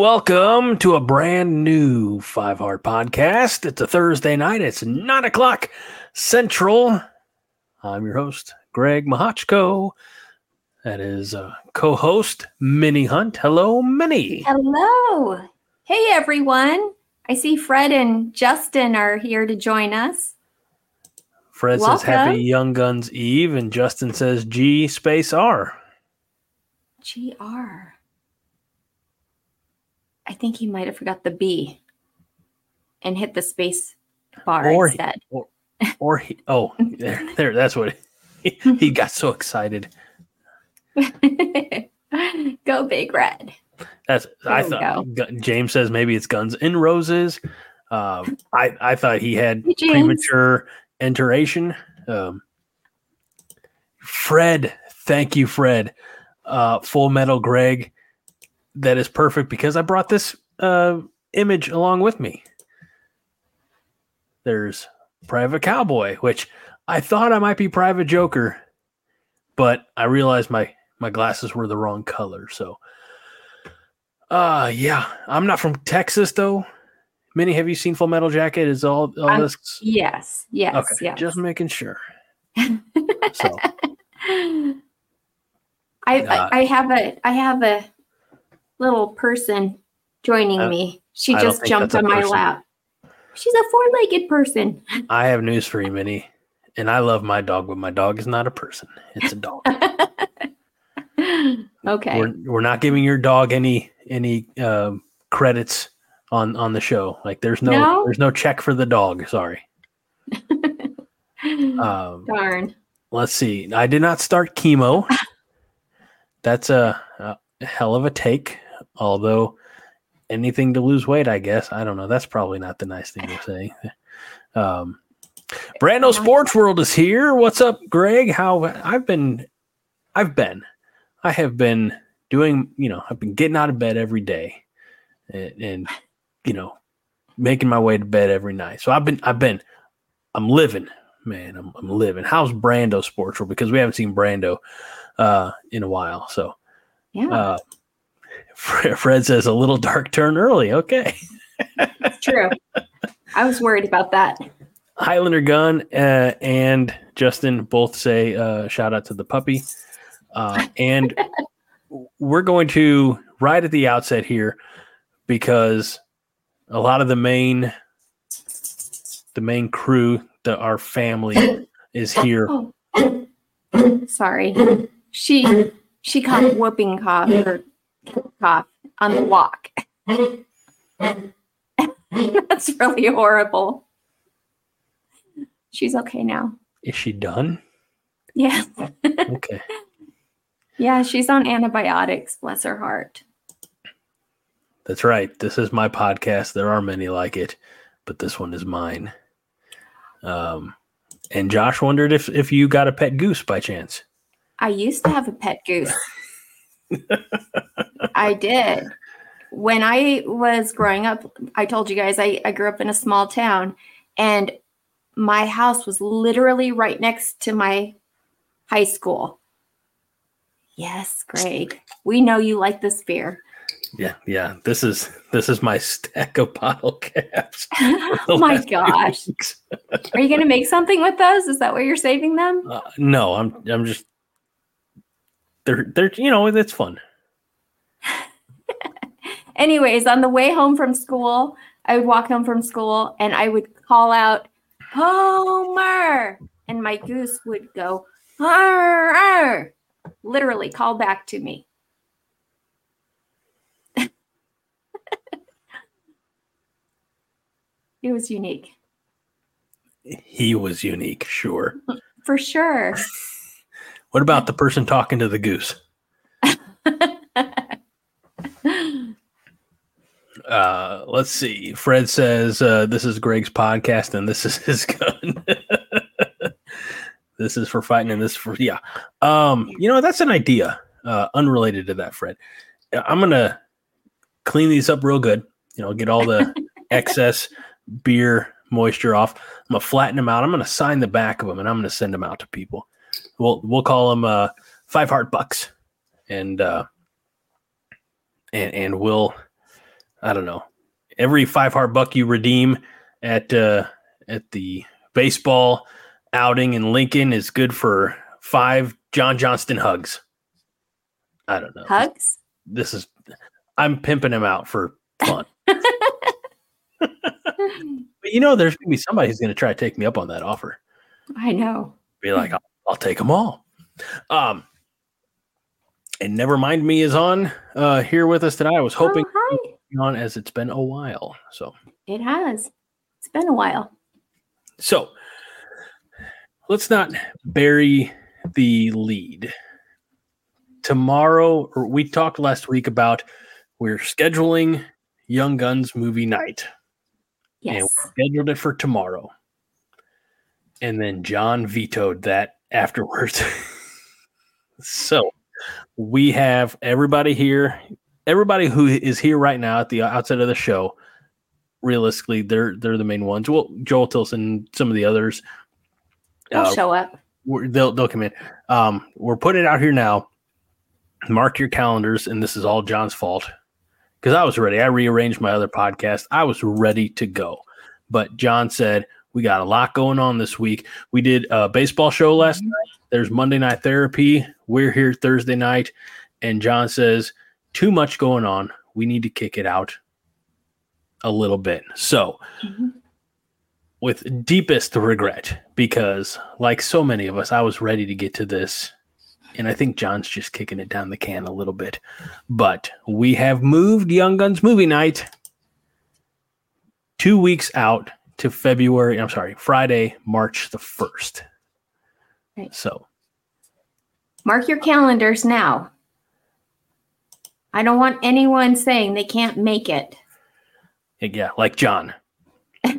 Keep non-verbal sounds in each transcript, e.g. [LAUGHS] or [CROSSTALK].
Welcome to a brand new Five Heart podcast. It's a Thursday night. It's nine o'clock Central. I'm your host, Greg Mahachko. That is uh, co-host Minnie Hunt. Hello, Minnie. Hello. Hey, everyone. I see Fred and Justin are here to join us. Fred says Happy Young Guns Eve, and Justin says G space R. GR. I think he might have forgot the B and hit the space bar Or- instead. Or, or he, oh, there, there. That's what he, [LAUGHS] he got so excited. [LAUGHS] Go Big Red. That's I There we thought. James says maybe it's Guns N' Roses. Um, I I thought he had Hey, premature enteration. Um, Fred, thank you, Fred. Uh, Full Metal Greg, that is perfect because I brought this uh, image along with me. There's Private Cowboy, which I thought I might be Private Joker, but I realized my my glasses were the wrong color. So, uh, yeah, I'm not from Texas though. Minnie, have you seen Full Metal Jacket? Is all all I'm- this? Yes, yes, Okay, yes. just making sure. [LAUGHS] So, I, Uh, I I have a I have a little person joining me. She I just jumped on my person. lap. She's a four-legged person. [LAUGHS] I have news for you, Minnie. And I love my dog, but my dog is not a person. It's a dog. [LAUGHS] okay. We're we're not giving your dog any any um, credits on on the show. Like there's no, No? there's no check for the dog. Sorry. [LAUGHS] Um, Darn. let's see. I did not start chemo. That's a, a hell of a take. Although anything to lose weight, I guess. I don't know. That's probably not the nice thing to [LAUGHS] say. Um, Brando Sports World is here. What's up, Greg? How I've been, I've been, I have been doing. You know, I've been getting out of bed every day, and, and you know, making my way to bed every night. So I've been, I've been, I'm living, man. I'm, I'm living. How's Brando Sports World? Because we haven't seen Brando uh, in a while. So Yeah, uh, Fred, says a little dark turn early. Okay. true. I was worried about that. Highlander Gun uh, and Justin both say uh, shout out to the puppy. Uh, and we're going to right at the outset here because a lot of the main the main crew, that our family is here. Oh. [COUGHS] Sorry. She she caught whooping cough or cough on the walk. [LAUGHS] That's really horrible. She's okay now. Is she done? Yeah. Okay. [LAUGHS] Yeah, she's on antibiotics, bless her heart. That's right. This is my podcast. There are many like it, but this one is mine. Um, and Josh wondered if if you got a pet goose by chance. I used to have a pet goose. I did. When I was growing up, I told you guys I, I grew up in a small town and my house was literally right next to my high school. Yes, Greg. We know you like this beer. Yeah, yeah. This is this is my stack of bottle caps. [LAUGHS] oh my gosh. Are you going to make something with those? Is that where you're saving them? Uh, no, I'm I'm just they're they're you know it's fun. [LAUGHS] Anyways, on the way home from school, I would walk home from school and I would call out, Homer! And my goose would go, "Arr, arr," literally call back to me. [LAUGHS] it was unique He was unique, sure. [LAUGHS] for sure. What about the person talking to the goose? [LAUGHS] Uh, let's see. Fred says uh, this is Greg's podcast and this is his gun. [LAUGHS] this is for fighting and this is for yeah. Um, you know that's an idea. Uh, unrelated to that, Fred. I'm gonna clean these up real good. You know, get all the [LAUGHS] excess beer moisture off. I'm gonna flatten them out. I'm gonna sign the back of them and I'm gonna send them out to people. We'll we'll call them uh, five heart bucks, and uh, and and we'll I don't know every five hard buck you redeem at uh, at the baseball outing in Lincoln is good for five John Johnston hugs. I don't know. Hugs? This is I'm pimping him out for fun. [LAUGHS] but you know, there's gonna be somebody who's gonna try to take me up on that offer. I know. Be like, I'll, I'll take them all. Um, and never mind me is on uh here with us tonight. I was hoping Oh, on as it's been a while. So It has. It's been a while. so let's not bury the lead. Tomorrow, or we talked last week about we're scheduling Young Guns movie night. Yes. And scheduled it for tomorrow. And then John vetoed that afterwards. [LAUGHS] so we have everybody here, everybody who is here right now at the outset of the show. Realistically, they're they're the main ones. Well, Joel Tilson, some of the others, I'll uh, show up. we're, they'll they'll come in. Um, we're putting it out here now. Mark your calendars, and this is all John's fault because I was ready. I rearranged my other podcast. I was ready to go, but John said we got a lot going on this week. We did a baseball show last night. There's Monday night therapy. We're here Thursday night, and John says too much going on. We need to kick it out a little bit. So Mhm. with deepest regret because like so many of us i was ready to get to this and i think john's just kicking it down the can a little bit but we have moved young guns movie night two weeks out to february i'm sorry friday march the 1st Right. so Mark your calendars now. I don't want anyone saying they can't make it. yeah like john [LAUGHS]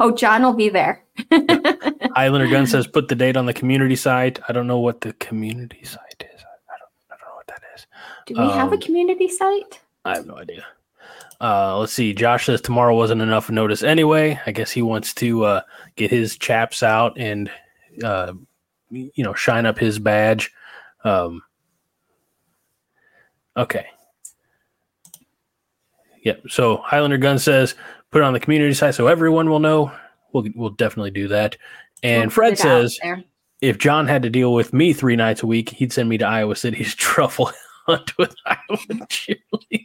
Oh, John will be there. [LAUGHS] Islander gun says put the date on the community site i don't know what the community site is i, I don't i don't know what that is Do we have a Um, community site? I have no idea. Uh, let's see. Josh says tomorrow wasn't enough notice anyway. I guess he wants to uh, get his chaps out and uh, you know shine up his badge. Um, okay. Yep. So Highlander Gun says put it on the community site so everyone will know. We'll we'll definitely do that. And We'll Fred put it out says if John had to deal with me three nights a week, he'd send me to Iowa City to [LAUGHS] truffle hunt with [LAUGHS] Iowa cheerleaders.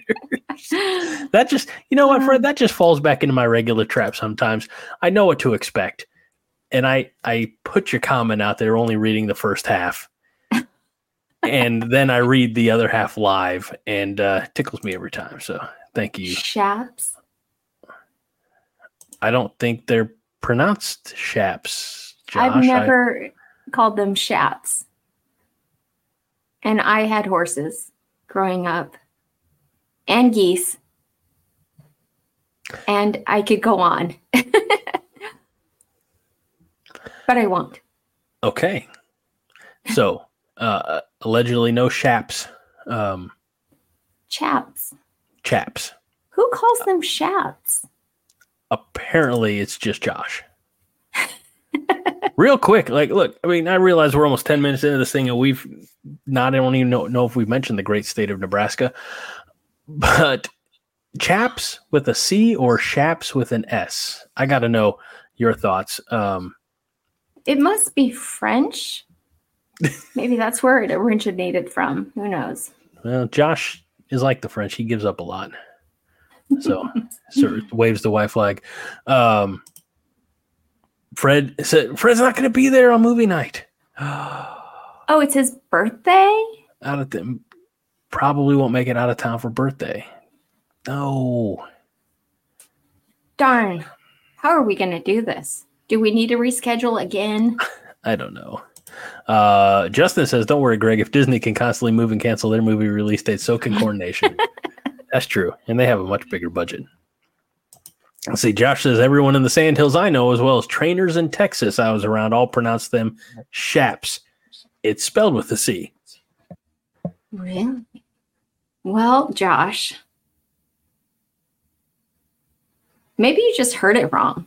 [LAUGHS] That just, you know what, Fred? That just falls back into my regular trap sometimes. I know what to expect. And I, I put your comment out there only reading the first half. [LAUGHS] and then I read the other half live and uh, tickles me every time. So thank you. Shaps. I don't think they're pronounced shaps. Josh. I've I- never called them shaps. And I had horses growing up and geese. And I could go on. [LAUGHS] but I won't. Okay. So, uh, allegedly no shaps, um, Chaps. chaps. Who calls them shaps? Apparently, it's just Josh. Real quick, like, look, I mean, I realize we're almost 10 minutes into this thing and we've not, I don't even know, know if we've mentioned the great state of Nebraska, but chaps with a C or shaps with an S? I got to know your thoughts. Um, It must be French. Maybe that's where it originated from. Who knows? Well, Josh is like the French. He gives up a lot. So, sort of waves the white flag. Um, Fred said Fred's not going to be there on movie night. [GASPS] Oh, it's his birthday? Out of the, probably won't make it out of town for birthday. No. Darn. How are we going to do this? Do we need to reschedule again? [LAUGHS] I don't know. Uh, Justin says, "Don't worry, Greg. If Disney can constantly move and cancel their movie release dates, so can [LAUGHS] Coordination." That's true, and they have a much bigger budget. Let's see. Josh says, "Everyone in the Sandhills I know, as well as trainers in Texas I was around, all pronounce them Shaps. It's spelled with a C. Really? Well, Josh, maybe you just heard it wrong.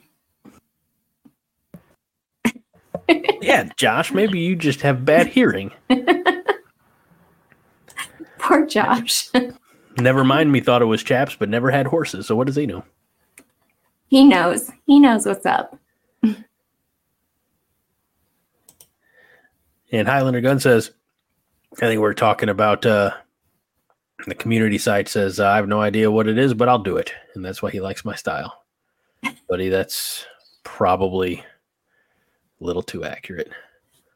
[LAUGHS] Yeah, Josh. Maybe you just have bad hearing. [LAUGHS] Poor Josh. [LAUGHS] Never mind me thought it was chaps, but never had horses. So what does he know? He knows. He knows what's up. And Highlander Gun says, I think we're talking about uh, the community site says, I have no idea what it is, but I'll do it. And that's why he likes my style. Buddy, that's probably a little too accurate.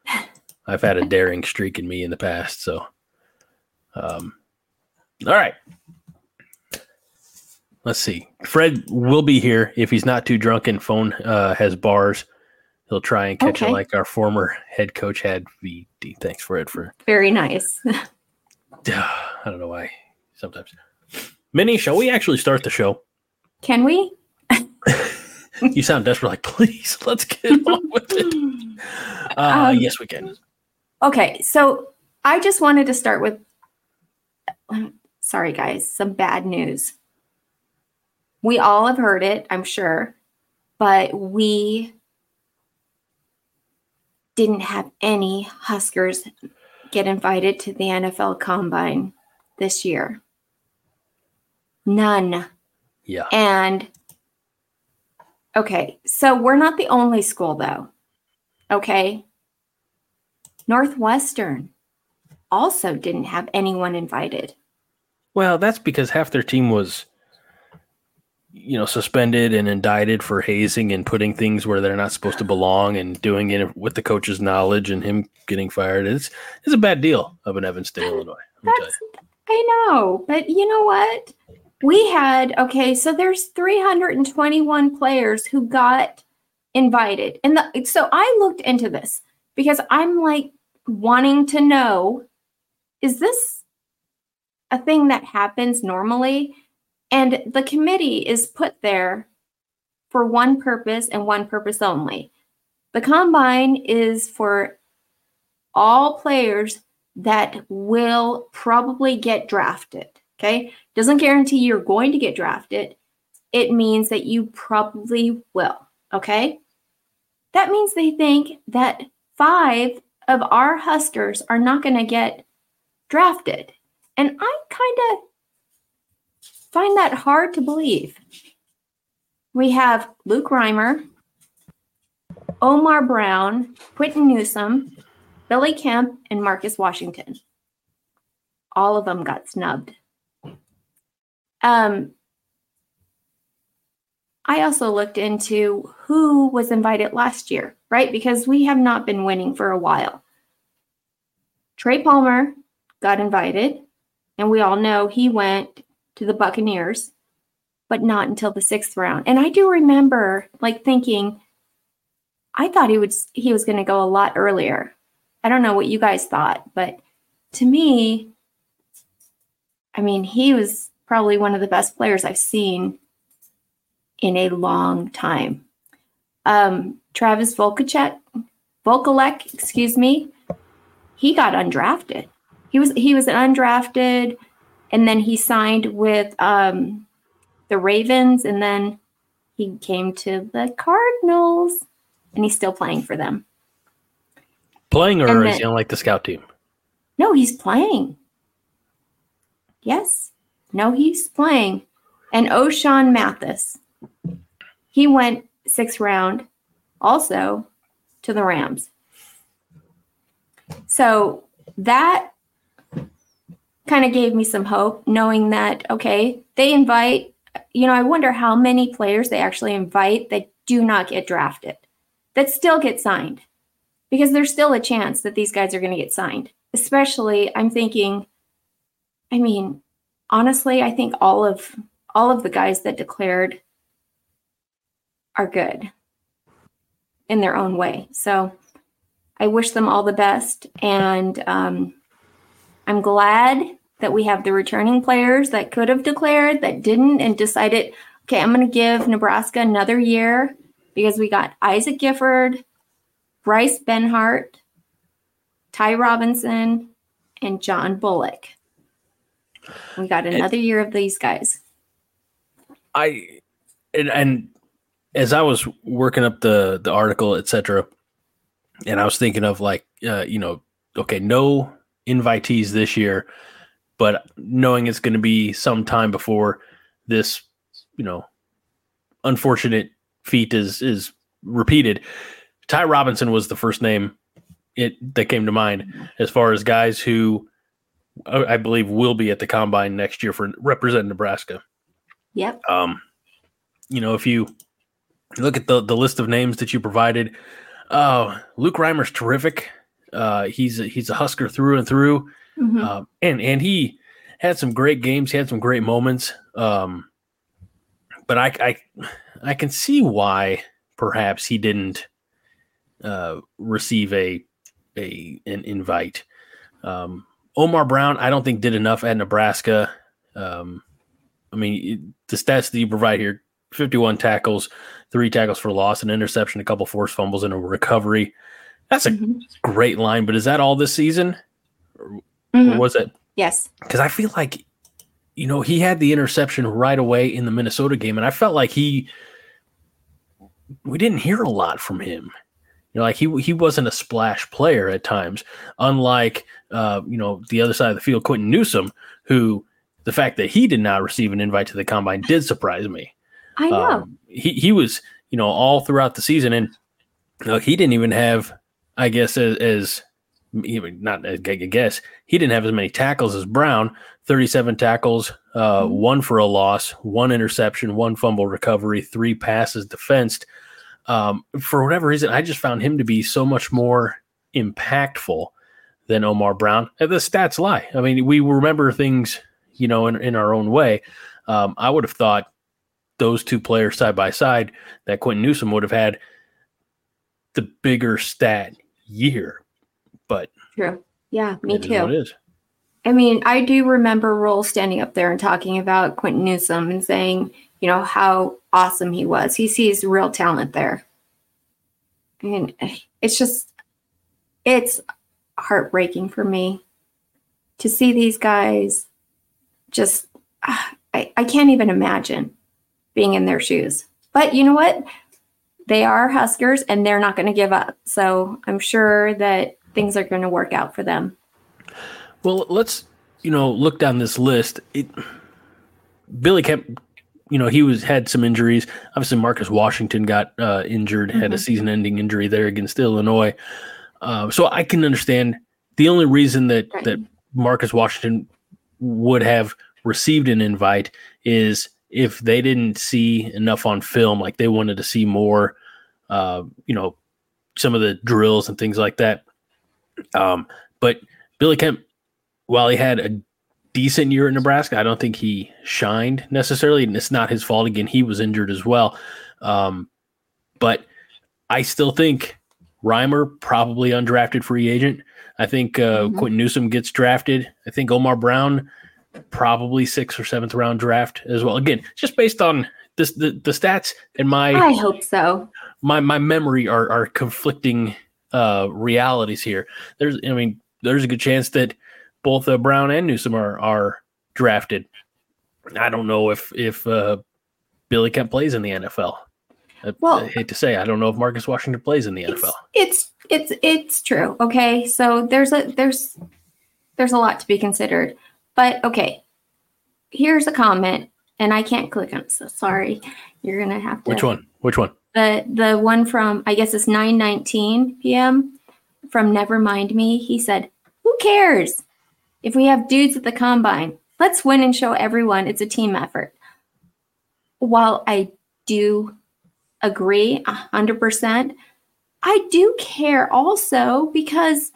[LAUGHS] I've had a daring streak in me in the past. So, um, all right. Let's see. Fred will be here if he's not too drunk and phone uh, has bars. He'll try and catch Okay. it like our former head coach had. VD. Thanks, Fred, for Very nice. [LAUGHS] [SIGHS] I don't know why sometimes. Minnie, shall we actually start the show? Can we? [LAUGHS] You sound desperate, like, please, let's get on [LAUGHS] with it. Uh, Um, yes, we can. Okay, so I just wanted to start with sorry guys, some bad news. We all have heard it, I'm sure, but we didn't have any Huskers get invited to the NFL Combine this year. None. Yeah. And okay, so we're not the only school though. Okay. Northwestern also didn't have anyone invited. Well, that's because half their team was, you know, suspended and indicted for hazing and putting things where they're not supposed to belong and doing it with the coach's knowledge and him getting fired. It's it's a bad deal of an Evanston, Illinois. let me tell That's I know, but you know what? We had okay, so there's 321 players who got invited. And the, so I looked into this because I'm like wanting to know is this a thing that happens normally? And the committee is put there for one purpose and one purpose only. The combine is for all players that will probably get drafted. Okay. Doesn't guarantee you're going to get drafted. It means that you probably will. Okay. That means they think that five of our Huskers are not going to get drafted. And I kind of find that hard to believe. We have Luke Reimer, Omar Brown, Quinton Newsome, Billy Kemp, and Marcus Washington. All of them got snubbed. Um, I also looked into who was invited last year, right? Because we have not been winning for a while. Trey Palmer got invited, and we all know he went to the Buccaneers, but not until the sixth round. And I do remember like thinking, I thought he would he was going to go a lot earlier. I don't know what you guys thought, but to me, I mean, he was probably one of the best players I've seen in a long time. Um, Travis Volkacek, Volkalek, excuse me, he got undrafted. He was he was an undrafted, and then he signed with um, the Ravens, and then he came to the Cardinals, and he's still playing for them. Playing or And is he on like the scout team? No, he's playing. Yes. No, he's playing. And Ochaun Mathis, he went sixth round also to the Rams. So that kind of gave me some hope, knowing that, okay, they invite, you know, I wonder how many players they actually invite that do not get drafted, that still get signed, because there's still a chance that these guys are going to get signed. Especially i'm thinking i mean honestly i think all of all of the guys that declared are good in their own way. So i wish them all the best and um, i'm glad that we have the returning players that could have declared that didn't and decided okay i'm going to give nebraska another year because we got isaac gifford bryce benhart Ty Robinson, and John Bullock. We got another year of these guys. I and, and as I was working up the the article, etc., and I was thinking of like uh, you know, okay, no invitees this year. But knowing it's going to be some time before this, you know, unfortunate feat is is repeated. Ty Robinson was the first name it that came to mind as far as guys who I believe will be at the combine next year for represent Nebraska. Yep. Um, you know, if you look at the the list of names that you provided, uh, Luke Reimer's terrific. Uh, he's a, he's a Husker through and through, Mhm. uh, and and he had some great games. He had some great moments. Um, but I I I can see why perhaps he didn't uh, receive a a an invite. Um, Omar Brown, I don't think did enough at Nebraska. Um, I mean, the stats that you provide here: fifty-one tackles, three tackles for loss, an interception, a couple forced fumbles, and a recovery. That's a Mhm. great line, but is that all this season, or Mhm. was it? Yes. Because I feel like, you know, he had the interception right away in the Minnesota game, and I felt like he, we didn't hear a lot from him. You know, like he he wasn't a splash player at times, unlike uh, you know the other side of the field, Quinton Newsome, who the fact that he did not receive an invite to the combine did surprise me. I know. Um, he he was you know all throughout the season, and look, he didn't even have, I guess, as, as not I guess he didn't have as many tackles as Brown. Thirty-seven tackles, uh, Mhm. one for a loss, one interception, one fumble recovery, three passes defensed. Um, for whatever reason, I just found him to be so much more impactful than Omar Brown. And the stats lie. I mean, we remember things, you know, in, in our own way. Um, I would have thought those two players side by side that Quinton Newsome would have had the bigger stat year. True. Yeah, me it too. it is. I mean, I do remember Rhule standing up there and talking about Quinton Newsome and saying, you know, how awesome he was. He sees real talent there. And it's just, it's heartbreaking for me to see these guys just, I, I can't even imagine being in their shoes. But you know what? They are Huskers and they're not going to give up. So I'm sure that things are going to work out for them. Well, let's you know look down this list. It, Billy Kemp, you know, he was had some injuries. Obviously, Marcus Washington got uh, injured, had a Mhm. season-ending injury there against Illinois. Uh, so I can understand the only reason that Right. that Marcus Washington would have received an invite is if they didn't see enough on film, like they wanted to see more, uh, you know, some of the drills and things like that. Um, but Billy Kemp, while he had a decent year at Nebraska, I don't think he shined necessarily, and it's not his fault. Again, he was injured as well. Um, but I still think Reimer probably undrafted free agent. I think uh, Mhm. Quinton Newsome gets drafted. I think Omar Brown probably sixth or seventh round draft as well. Again, just based on this, the the stats and my I hope so. my my memory are are conflicting uh realities here. There's I mean there's a good chance that both uh, Brown and Newsome are are drafted. I don't know if if uh, Billy Kemp plays in the NFL. I, Well- I hate to say, I don't know if Marcus Washington plays in the NFL. it's it's it's true. Okay, so there's a there's there's a lot to be considered, but okay. Here's a comment, and I can't click on. it, So sorry, you're gonna have to. Which one? Which one? The the one from I guess it's 9:19 p.m. from Never Mind Me. He said, "Who cares if we have dudes at the combine? Let's win and show everyone it's a team effort." While I do agree a hundred percent, I do care also because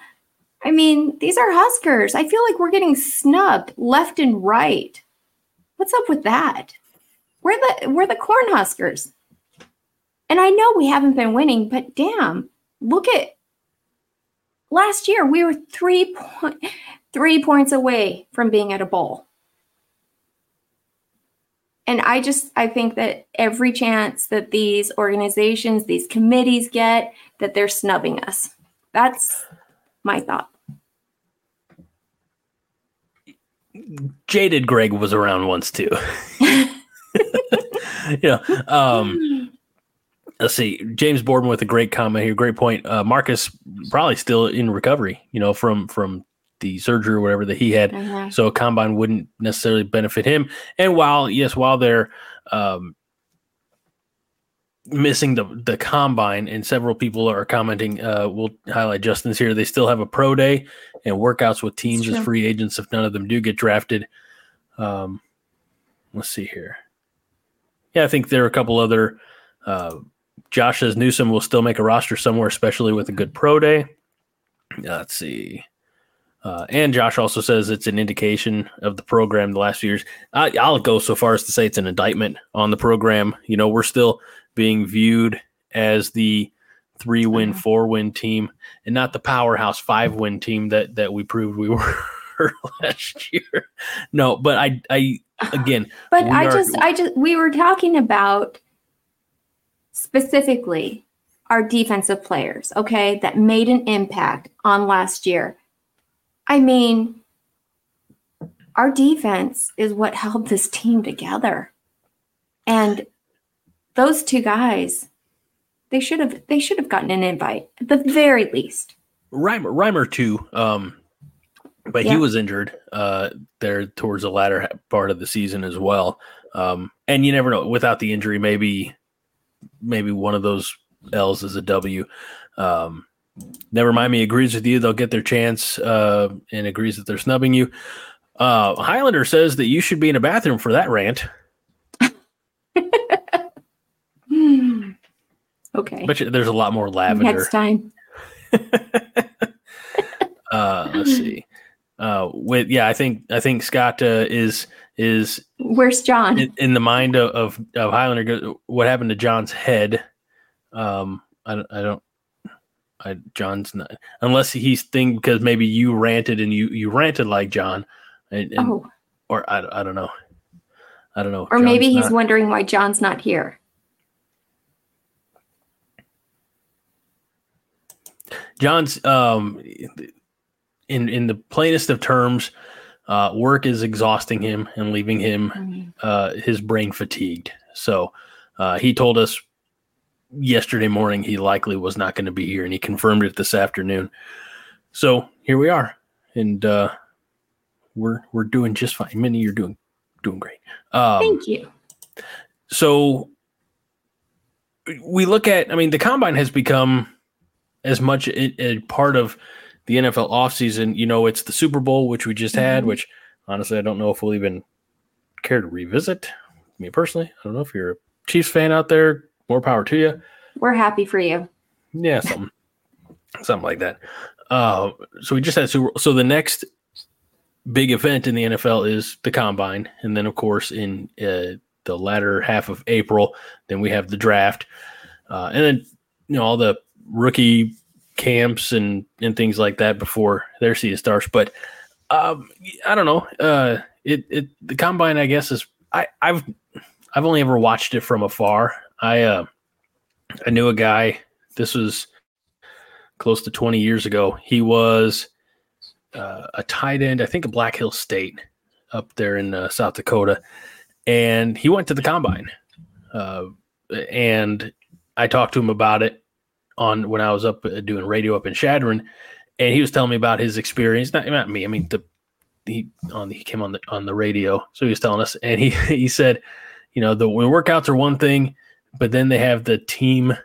I mean these are Huskers. I feel like we're getting snubbed left and right. What's up with that? We're the we're the corn huskers. And I know we haven't been winning, but damn, look at last year. We were three point three points away from being at a bowl. And I just I think that every chance that these organizations, these committees get, that they're snubbing us. That's my thought. Jaded Greg was around once too. [LAUGHS] [LAUGHS] yeah. Um, let's see. James Borden with a great comment here. Great point. Uh, Marcus probably still in recovery. You know, from from the surgery or whatever that he had. Mhm. So a combine wouldn't necessarily benefit him. And while yes, while they're um, missing the the combine, and several people are commenting, uh, we'll highlight Justin's here. They still have a pro day and workouts with teams as free agents if none of them do get drafted. Um, let's see here. Yeah, I think there are a couple other. Uh, Josh says Newsome will still make a roster somewhere, especially with a good pro day. Let's see. Uh, and Josh also says it's an indication of the program the last few years. I, I'll go so far as to say it's an indictment on the program. You know, we're still being viewed as the three win, Mhm. four win team, and not the powerhouse five win team that that we proved we [LAUGHS] were last year. No, but I, I [LAUGHS] again, But I are- just, I just, we were talking about specifically our defensive players, okay, that made an impact on last year. I mean, our defense is what held this team together. And those two guys, they should have, they should have gotten an invite at the very least. Reimer, Reimer too. Um, but he was injured uh, there towards the latter part of the season as well. Um, and you never know. Without the injury, maybe maybe one of those L's is a W. Um, never mind me agrees with you. They'll get their chance uh, and agrees that they're snubbing you. Uh, Highlander says that you should be in a bathroom for that rant. [LAUGHS] Okay. But there's a lot more lavender. Next time. [LAUGHS] Uh, let's see. Uh, with yeah, I think I think Scott uh, is is Where's John? in, in the mind of, of, of Highlander, what happened to John's head? Um, I, don't- I don't, I, John's not, unless he's thinking because maybe you ranted and you, you ranted like John and, and oh, or I, I don't know. I don't know. or maybe he's not- wondering why John's not here. John's, um, in, in the plainest of terms, uh, work is exhausting him and leaving him uh, his brain fatigued. So uh, he told us yesterday morning he likely was not going to be here, and he confirmed it this afternoon. So here we are, and uh, we're we're doing just fine. Minnie, you're doing doing great. Um, Thank you. so we look at i mean the combine has become as much a, a part of the nfl offseason you know it's the super bowl which we just had Mhm. which honestly i don't know if we'll even care to revisit me personally i don't know if you're a chiefs fan out there more power to you We're happy for you. yeah something [LAUGHS] something like that uh, so we just had super so the next big event in the nfl is the combine and then of course in uh, the latter half of april then we have the draft uh, and then you know all the rookie camps and and things like that before their season starts but um i don't know uh it it the combine i guess is i i've i've only ever watched it from afar. I uh i knew a guy this was close to 20 years ago. He was uh, a tight end i think of black hill state up there in uh, south dakota and he went to the combine. Uh, and i talked to him about it on when i was up uh, doing radio up in Chadron and he was telling me about his experience not, not me i mean the he on he came on the on the radio so he was telling us and he [LAUGHS] he said you know the, workouts are one thing but then they have the team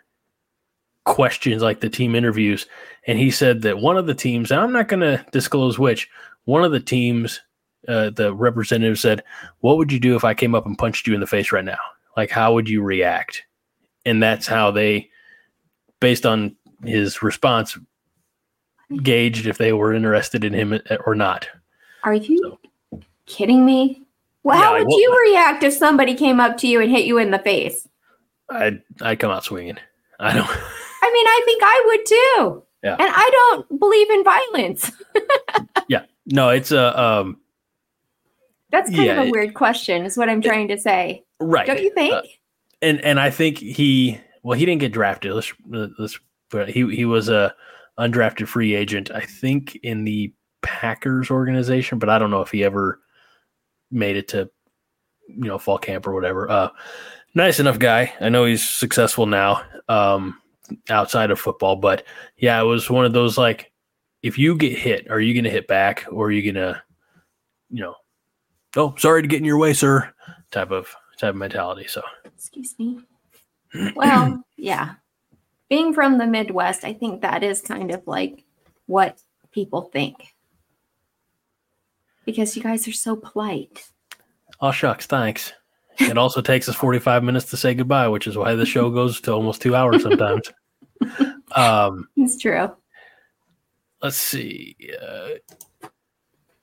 questions like the team interviews and he said that one of the teams and i'm not going to disclose which one of the teams uh, the representative said what would you do if i came up and punched you in the face right now? Like how would you react? And that's how they based on his response gauged if they were interested in him or not Are you So- kidding me? Well, how would you react if somebody came up to you and hit you in the face? i i come out swinging i don't [LAUGHS] I mean, I think I would too. Yeah. And I don't believe in violence. [LAUGHS] Yeah. No it's a um That's kind Yeah, of a it- weird question, is what I'm trying to say. right Don't you think? Uh, and and I think he well he didn't get drafted. Let's let's but he he was a undrafted free agent. I think in the Packers organization, but I don't know if he ever made it to you know fall camp or whatever. Uh, nice enough guy. I know he's successful now um, outside of football, but yeah, it was one of those like if you get hit, are you going to hit back or are you going to, you know, oh, sorry to get in your way, sir, type of type of mentality. So, excuse me. Well, [CLEARS THROAT] yeah. Being from the Midwest, I think that is kind of like what people think. Because you guys are so polite. Oh, shucks. Thanks. It also takes us 45 minutes to say goodbye, which is why the show [LAUGHS] goes to almost two hours sometimes. um, it's true. Let's see. Uh,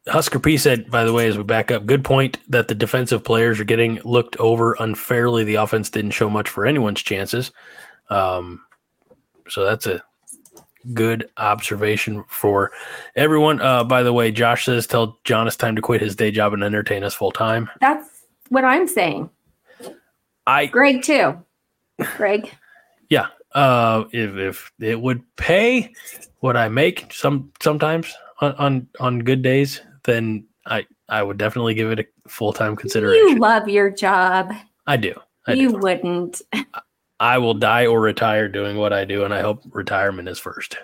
Husker P said, by the way, as we back up, good point that the defensive players are getting looked over unfairly. The offense didn't show much for anyone's chances. Um, so that's a good observation for everyone. Uh, by the way, Josh says, tell John it's time to quit his day job and entertain us full time. That's what I'm saying. I Greg too. Greg. [LAUGHS] yeah. Uh, if if it would pay what I make some sometimes on on, on good days, then I I would definitely give it a full time consideration. You love your job. I do. I you do. wouldn't. I will die or retire doing what I do, and I hope retirement is first.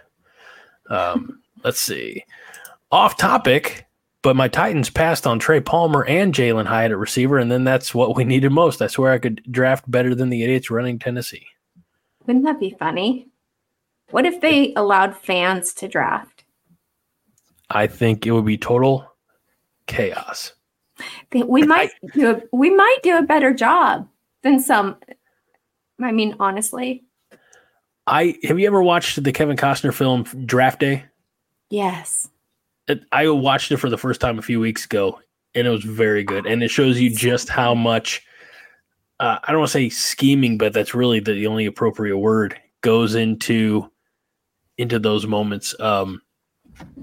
Um, [LAUGHS] let's see. Off topic, but my Titans passed on Trey Palmer and Jalin Hyatt at receiver, and then that's what we needed most. I swear I could draft better than the idiots running Tennessee. Wouldn't that be funny? What if they allowed fans to draft? I think it would be total chaos. We [LAUGHS] might do a, we might do a better job than some. I mean, honestly. I have you ever watched the Kevin Costner film Draft Day? Yes. It, I watched it for the first time a few weeks ago, and it was very good. And it shows you just how much uh, I don't want to say scheming, but that's really the, the only appropriate word goes into into those moments. Um,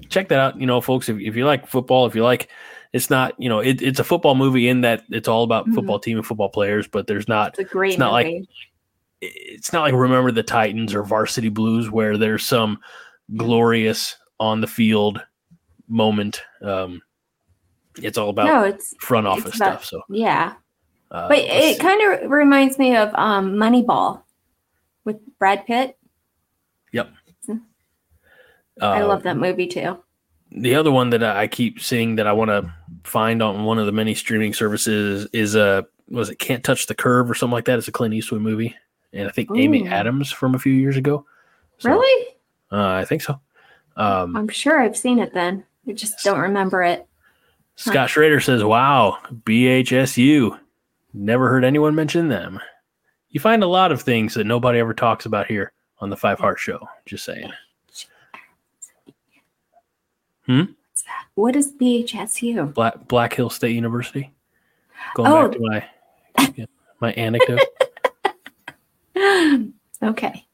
check that out, you know, folks. If, if you like football, if you like, it's not, you know, it, it's a football movie in that it's all about Mhm. football team and football players, but there's not It's a great It's not like- it's not like Remember the Titans or Varsity Blues where there's some glorious on the field moment. Um, it's all about no, it's front it's office about- stuff. So, yeah. uh, But it kind of reminds me of um, Moneyball with Brad Pitt. Yep, I Uh, love that movie too. The other one that I keep seeing that I want to find on one of the many streaming services is uh was it Can't Touch the Curve or something like that? It's a Clint Eastwood movie, and I think Amy Adams from a few years ago. So, really? Uh, I think so. Um, I'm sure I've seen it then. I just don't remember it. Scott Schrader says, "Wow, BHSU. Never heard anyone mention them. You find a lot of things that nobody ever talks about here on the Five Heart Show. Just saying. What's that? What is BHSU? Black Black Hill State University. Going Oh. back to my my anecdote. [LAUGHS] okay.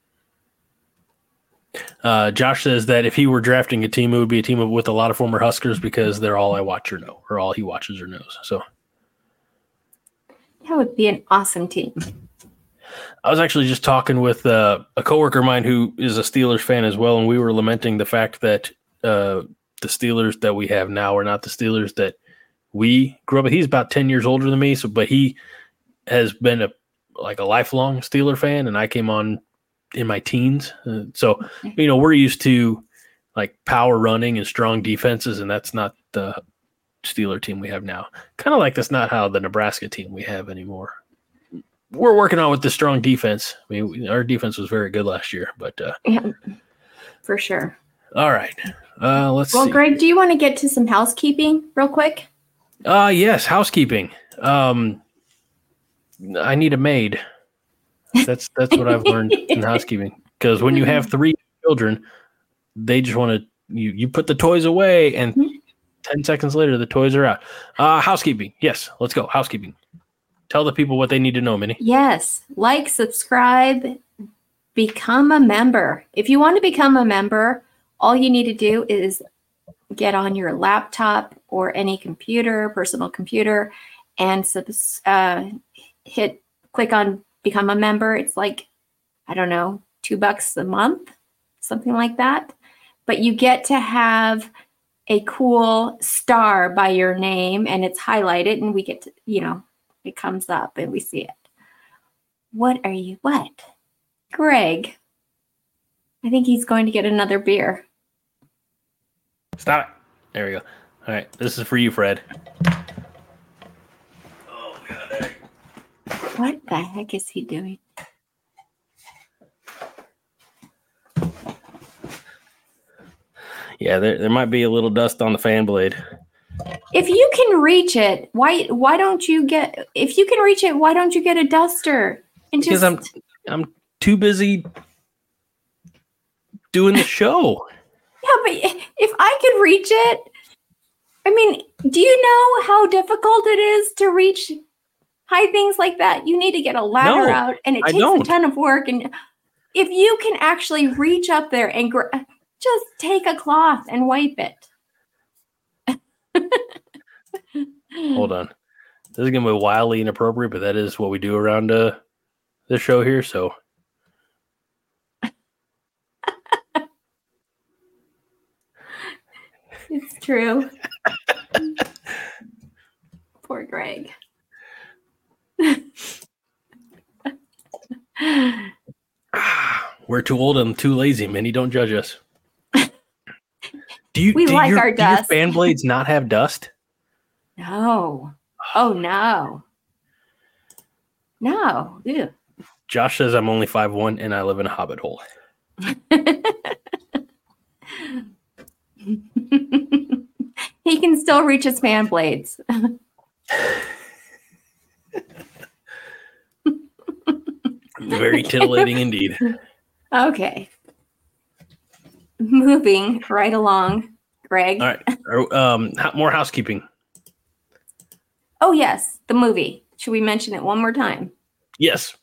Uh, Josh says that if he were drafting a team, it would be a team with a lot of former Huskers because they're all I watch or know, or all he watches or knows. So That would be an awesome team. I was actually just talking with uh, a coworker of mine who is a Steelers fan as well, and we were lamenting the fact that uh, the Steelers that we have now are not the Steelers that we grew up with. He's about ten years older than me, so but he has been a like a lifelong Steeler fan, and I came on in my teens. Uh, so you know we're used to like power running and strong defenses, and that's not the Steeler team we have now. Kind of like that's not how the Nebraska team we have anymore we're working on with the strong defense. I mean, we- our defense was very good last year, but uh, Yeah, for sure. All right. Uh, let's Well, see. Greg, do you want to get to some housekeeping real quick? Uh, yes, housekeeping. Um, I need a maid. That's that's what I've learned [LAUGHS] in housekeeping. Because when you have three children, they just want to you you put the toys away, and Mhm. ten seconds later the toys are out. Uh, housekeeping. Yes, let's go. Housekeeping. Tell the people what they need to know, Minnie. Yes. Like, subscribe, become a member. If you want to become a member, all you need to do is get on your laptop or any computer, personal computer, and uh, hit click on become a member. It's like, I don't know, two bucks a month, something like that. But you get to have a cool star by your name and it's highlighted, and we get to, you know, it comes up and we see it. What are you? What? Greg. I think he's going to get another beer. Stop it. There we go. All right, this is for you, Fred. Oh god. What the heck is he doing? Yeah, there, there might be a little dust on the fan blade. If you can reach it, why why don't you get if you can reach it, why don't you get a duster and Because just I'm I'm too busy doing the show. Yeah, but if I could reach it, I mean, do you know how difficult it is to reach high things like that? You need to get a ladder No, out, and it I takes a ton of work. And if you can actually reach up there and gr- just take a cloth and wipe it. [LAUGHS] Hold on. This is gonna be wildly inappropriate, but that is what we do around uh this show here. So It's true. [LAUGHS] Poor Greg. [SIGHS] we're too old and too lazy, Minnie. Don't judge us. [LAUGHS] Do you We do like your, our do your dust. fan blades not have dust? [LAUGHS] no. Oh no. No. Ew. Josh says I'm only five one and I live in a hobbit hole. [LAUGHS] he can still reach his fan blades. [LAUGHS] Very titillating indeed. Okay. Moving right along, Greg. All right. Um, more housekeeping. Oh, yes, the movie. Should we mention it one more time? Yes.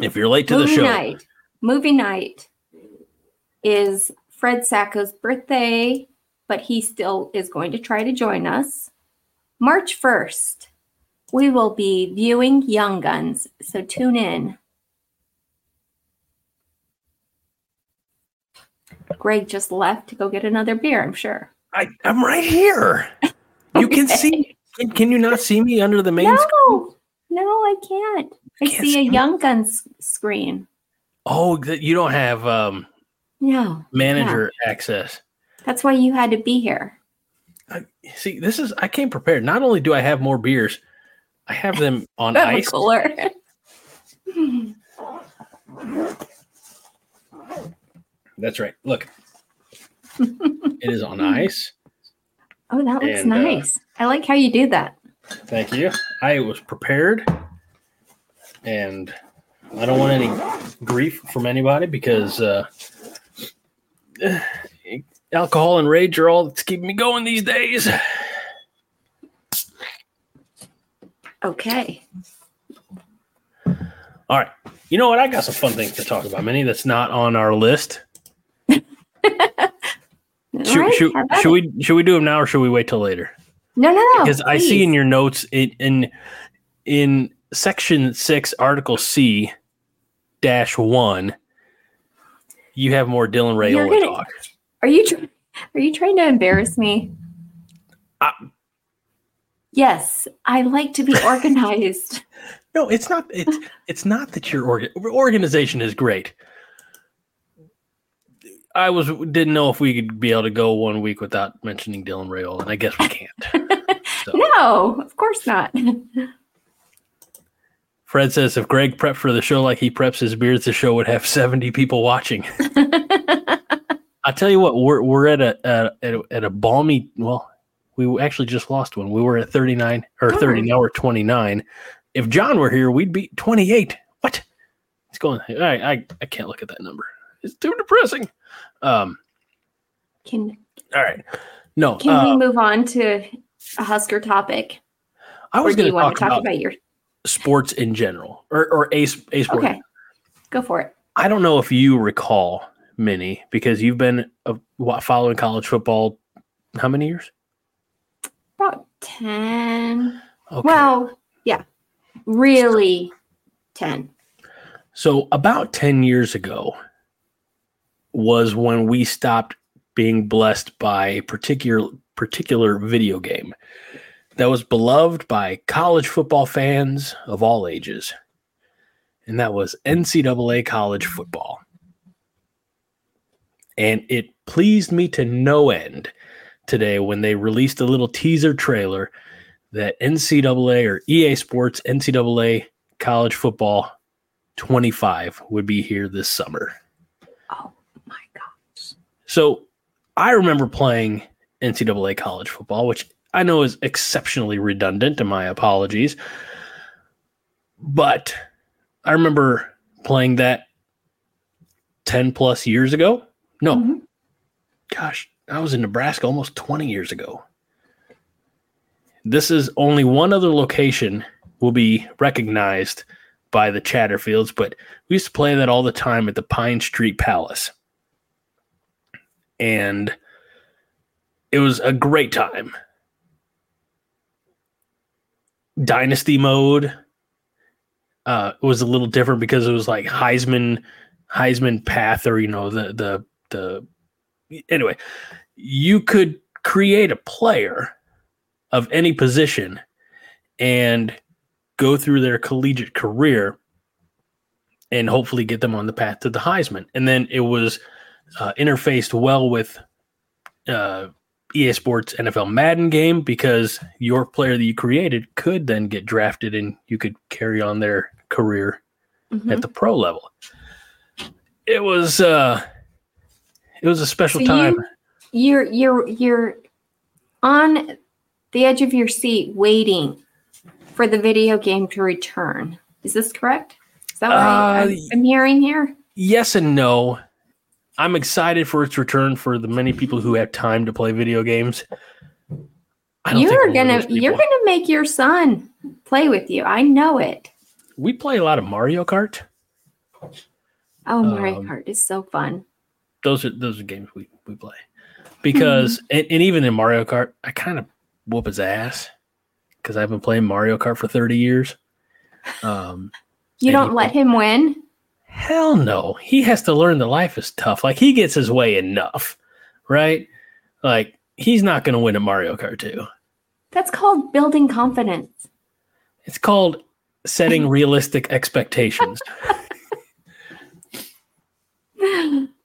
If you're late to the show, night. Movie night is Fred Sacco's birthday, but he still is going to try to join us. March 1st, we will be viewing Young Guns, so tune in. Greg just left to go get another beer, I'm sure. I, I'm right here. You can [LAUGHS] see. Can, can you not see me under the main? screen? No, no, I can't. I Can't see a see me? Young Guns screen. Oh, you don't have um, No, manager access. that's why you had to be here. I, see, this is I came prepared. Not only do I have more beers, I have them [LAUGHS] on ice. cooler. [LAUGHS] That's right. Look, [LAUGHS] it is on ice. Oh, that looks And, uh, nice. I like how you do that. Thank you. I was prepared, and I don't want any grief from anybody because uh, [SIGHS] alcohol and rage are all that's keeping me going these days. Okay. All right. You know what? I got some fun things to talk about, Minnie, that's not on our list. [LAUGHS] Should, right, should, should we should we do them now or should we wait till later? No, no, no. Because I see in your notes in in, in section six, article C dash one, you have more Dylan You're gonna- talk. Are you tr- are you trying to embarrass me? Uh, yes, I like to be [LAUGHS] organized. No, it's not. It's it's not that your orga- organization is great. I was didn't know if we could be able to go one week without mentioning Dylan Raiola, and I guess we can't. [LAUGHS] So. no, of course not. [LAUGHS] Fred says if Greg prepped for the show like he preps his beards, the show would have seventy people watching. [LAUGHS] I tell you what, we're we're at a, at a at a balmy. Well, we actually just lost one. We were at thirty nine or Oh. thirty. Now we're twenty nine. If John were here, we'd be twenty eight. What? He's going. I, I I can't look at that number. It's too depressing. Um. can All right. No. can uh, we move on to a Husker topic, I was going to talk, to talk about, about, your? Sports in general, or or a a sport. Okay, go for it. I don't know if you recall, Minnie, because you've been uh, following college football. How many years? About ten. Okay. Well, yeah, really ten. So about 10 years ago was when we stopped being blessed by a particular particular video game that was beloved by college football fans of all ages. And that was NCAA college football. And it pleased me to no end today when they released a little teaser trailer that NCAA or EA Sports NCAA college football 25 would be here this summer. Oh my gosh. So I remember playing NCAA college football, which I know is exceptionally redundant, and my apologies. But I remember playing that 10 plus years ago. No, Mhm. gosh, I was in Nebraska almost 20 years ago. This is only one other location will be recognized by the Chatterfields, but we used to play that all the time at the Pine Street Palace. And it was a great time. Dynasty mode uh, was a little different because it was like Heisman Heisman path or you know the the the anyway, you could create a player of any position and go through their collegiate career and hopefully get them on the path to the Heisman. And then it was uh, interfaced well with uh, EA Sports NFL Madden game because your player that you created could then get drafted and you could carry on their career Mhm. at the pro level. It was uh it was a special So time. you- You're you're you're on the edge of your seat waiting for the video game to return. Is this correct? Is that what Uh, I'm, I'm hearing here? yes and no. I'm excited for its return for the many people who have time to play video games. I don't You're I'm one of gonna you're gonna make your son play with you. I know it. we play a lot of Mario Kart. Oh, Mario Um, Kart is so fun. Those are those are games we, we play. Because and, and even in Mario Kart, I kind of whoop his ass because I've been playing Mario Kart for 30 years. Um You don't let him win. Hell no. He has to learn that life is tough. Like he gets his way enough, right? Like he's not going to win at Mario Kart 2. That's called building confidence. It's called setting [LAUGHS] realistic expectations.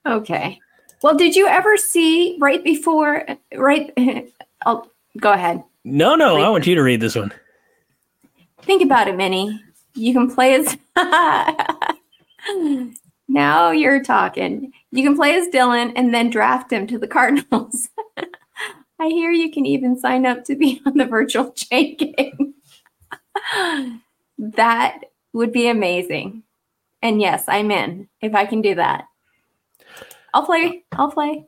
okay. Well, did you ever see right before right I'll [LAUGHS] oh, go ahead. No, no, I want you to read this one. Think about it, Minnie. You can play as [LAUGHS] now you're talking. You can play as Dylan and then draft him to the Cardinals. [LAUGHS] I hear you can even sign up to be on the virtual [LAUGHS] chain game. [LAUGHS] that would be amazing. And yes, I'm in if I can do that. I'll play. I'll play.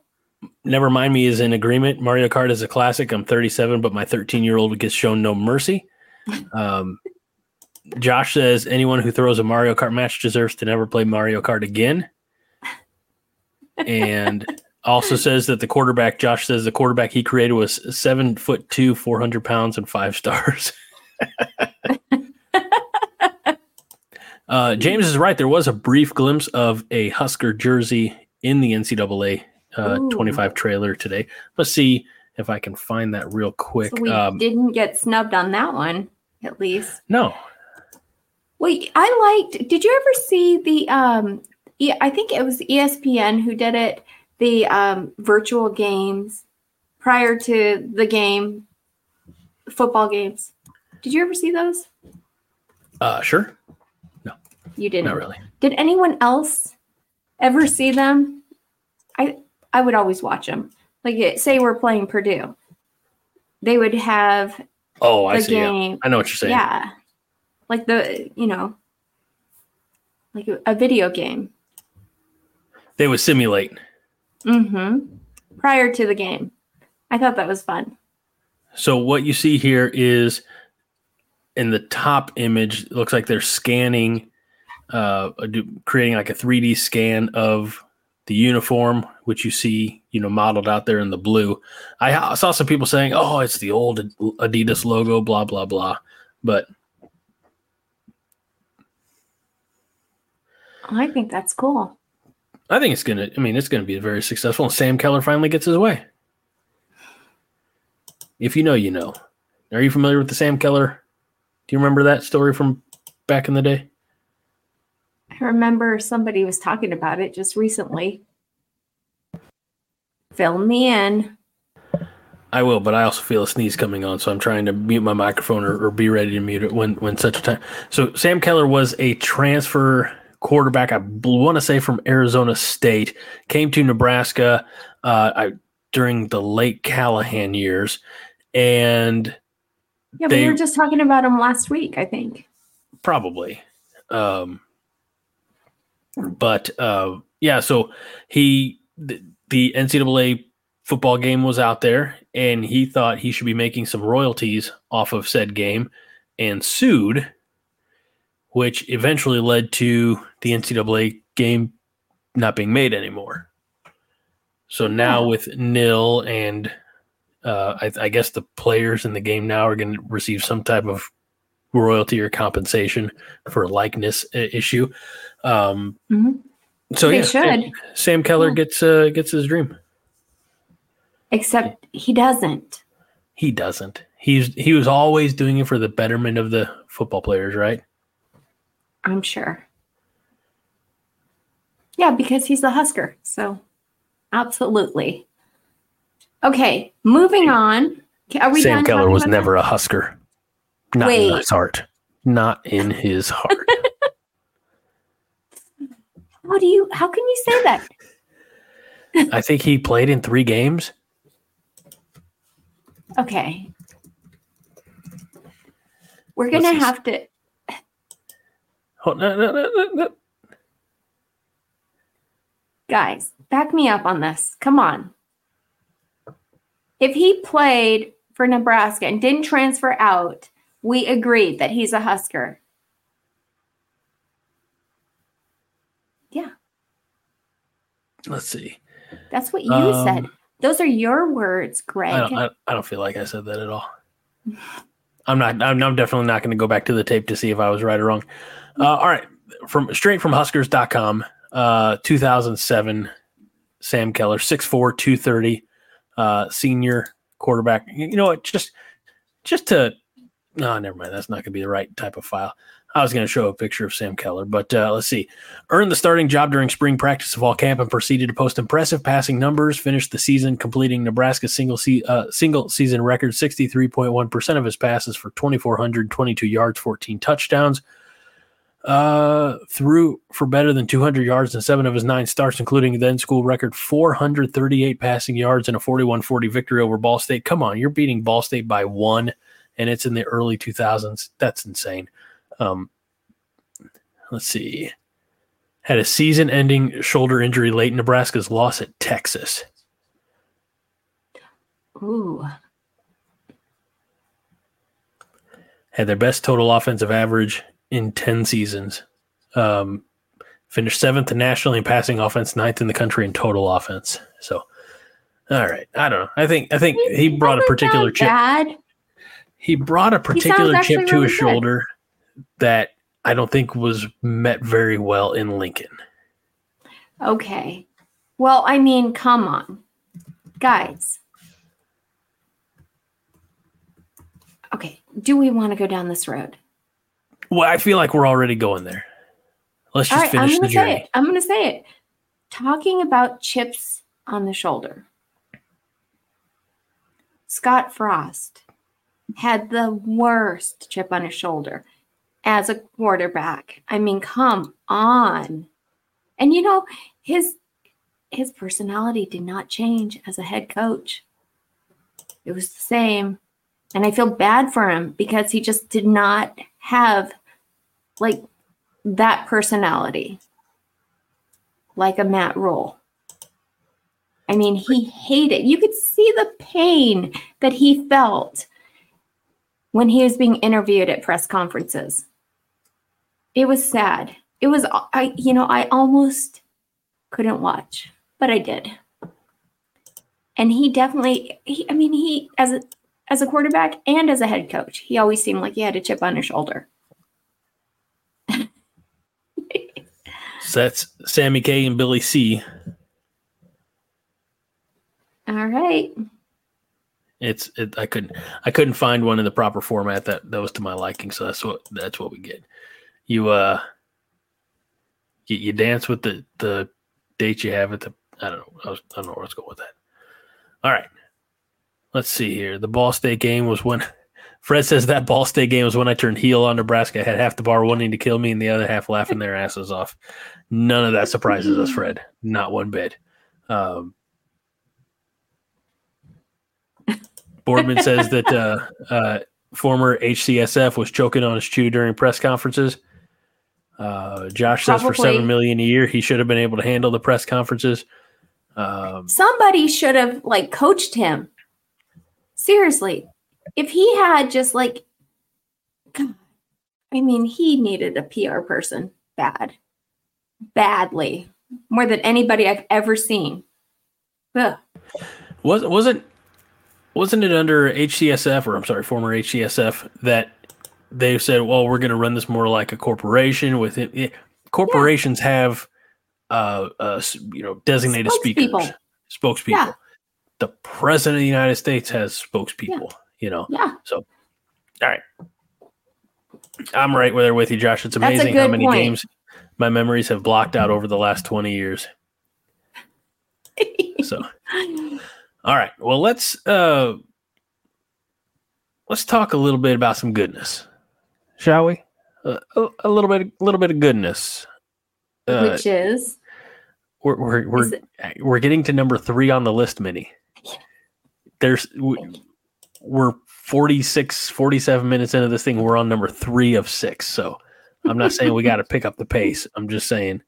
Never mind me is in agreement. Mario Kart is a classic. I'm 37, but my 13 year old gets shown no mercy. Um, Josh says anyone who throws a Mario Kart match deserves to never play Mario Kart again. And also says that the quarterback, Josh says the quarterback he created was seven foot two, 400 pounds, and five stars. uh, James is right. There was a brief glimpse of a Husker jersey in the NCAA uh, 25 trailer today. Let's see if I can find that real quick. So we Um, didn't get snubbed on that one, at least. no, Wait, I liked. Did you ever see the? Um, I think it was ESPN who did it. The um, virtual games prior to the game, football games. Did you ever see those? uh, sure, No, You didn't. not really. Did anyone else ever see them? I I would always watch them. Like it- say we're playing Purdue, they would have Oh, I see. Yeah. I know what you're saying. Yeah. Like the, you know, like a, video game. They would simulate. Mm-hmm. Prior to the game. I thought that was fun. So what you see here is in the top image, it looks like they're scanning, uh, creating like a 3D scan of the uniform, which you see, you know, modeled out there in the blue. I saw some people saying, "Oh, it's the old Adidas logo," blah blah blah. But Oh, I think that's cool. I think it's gonna. I mean, it's gonna be very successful. And Sam Keller finally gets his way. If you know, you know. Are you familiar with the Sam Keller? Do you remember that story from back in the day? I remember somebody was talking about it just recently. Fill me in. I will, but I also feel a sneeze coming on, so I'm trying to mute my microphone or, or be ready to mute it when when such a time. So Sam Keller was a transfer quarterback. I want to say from Arizona State, came to Nebraska uh, I, during the late Callahan years, and yeah, they, we were just talking about him last week. I think probably, um, but uh, yeah. So he the, the NCAA football game was out there, and he thought he should be making some royalties off of said game, and sued which eventually led to the NCAA game not being made anymore. So now yeah. with nil and uh, I, I, guess the players in the game now are going to receive some type of royalty or compensation for a likeness issue. Um, mm-hmm. So they yeah, should. Sam, Sam Keller yeah. gets uh, gets his dream. Except he doesn't. He doesn't. He's he was always doing it for the betterment of the football players, right? I'm sure. Yeah, because he's the Husker. So, absolutely. Okay, moving on. Are we Sam Keller was never that? a Husker. Not Wait. in his heart. Not in his heart. [LAUGHS] how do you? How can you say that? I think he played in three games. Okay. We're gonna have to No, no, no, no. Guys, back me up on this. Come on. If he played for Nebraska and didn't transfer out, we agreed that he's a Husker. Yeah. Let's see. That's what you um, said. Those are your words, Greg. I don't, I, I don't, feel like I said that at all. I'm not. I'm, I'm definitely not going to go back to the tape to see if I was right or wrong. Uh, all right, from straight from Huskers.com, uh, 2007, Sam Keller, 6'4", 230, uh, senior quarterback. You know what? Just just to no, never mind. That's not going to be the right type of file. I was going to show a picture of Sam Keller, but uh, let's see. Earned the starting job during spring practice of all camp and proceeded to post impressive passing numbers. Finished the season completing Nebraska's single se- uh, single season record, 63.1% of his passes for 2,422 yards, 14 touchdowns uh, threw for better than 200 yards in seven of his nine starts, including then school record 438 passing yards and a 41 40 victory over Ball State. Come on, you're beating Ball State by one, and it's in the early 2000s. That's insane. Um, let's see. Had a season ending shoulder injury late in Nebraska's loss at Texas. Ooh. Had their best total offensive average in 10 seasons. Um, finished seventh nationally in passing offense, ninth in the country in total offense. So, all right. I don't know. I think, I think he, brought a particular chip. Bad. He brought a particular chip to really his good. shoulder that I don't think was met very well in Lincoln. Okay. Well, I mean, come on, guys. Okay. Do we want to go down this road? Well, I feel like we're already going there. Let's just right, finish the journey. It. I'm going to say it. Talking about chips on the shoulder. Scott Frost had the worst chip on his shoulder as a quarterback. I mean, come on. And you know, his his personality did not change as a head coach. It was the same. And I feel bad for him because he just did not have like that personality, like a Matt Rhule. I mean, he hated, you could see the pain that he felt when he was being interviewed at press conferences. It was sad. It was, I, you know, I almost couldn't watch, but I did. And he definitely, he, I mean, he, as a, as a quarterback and as a head coach, he always seemed like he had a chip on his shoulder. [LAUGHS] So that's Sammy K and Billy C. All right. It's it, I couldn't I couldn't find one in the proper format that that was to my liking, so that's what that's what we get. You uh you, you dance with the the date you have at the I don't know I, was, I don't know where let's go with that. All right, let's see here. The Ball State game was when [LAUGHS] Fred says that Ball State game was when I turned heel on Nebraska. I had half the bar wanting to kill me and the other half laughing their asses off. None of that surprises us, Fred. Not one bit. Um, Boardman says that uh, uh, former HCSF was choking on his chew during press conferences. Uh, Josh says for seven million a year, he should have been able to handle the press conferences. Um, Somebody should have like coached him. Seriously. If he had just like God, I mean, he needed a PR person bad. Badly. More than anybody I've ever seen. Ugh. Was wasn't wasn't it under HCSF or I'm sorry, former HCSF that they said, well, we're going to run this more like a corporation with it. yeah, Corporations have, uh, uh, you know, designated speakers, Spokespeople. spokespeople. Yeah. The president of the United States has spokespeople. You know, Yeah. So, all right. I'm right there with you, Josh. It's amazing how many point. games my memories have blocked out over the last 20 years. [LAUGHS] So. All right. Well, let's uh let's talk a little bit about some goodness, shall we? Uh, a, a little bit, a little bit of goodness. Uh, Which is we're we're we're, is it- we're getting to number three on the list, Minnie. There's we- we're 46, 47 minutes into this thing. We're on number three of six. So I'm not saying we got to [LAUGHS] pick up the pace. I'm just saying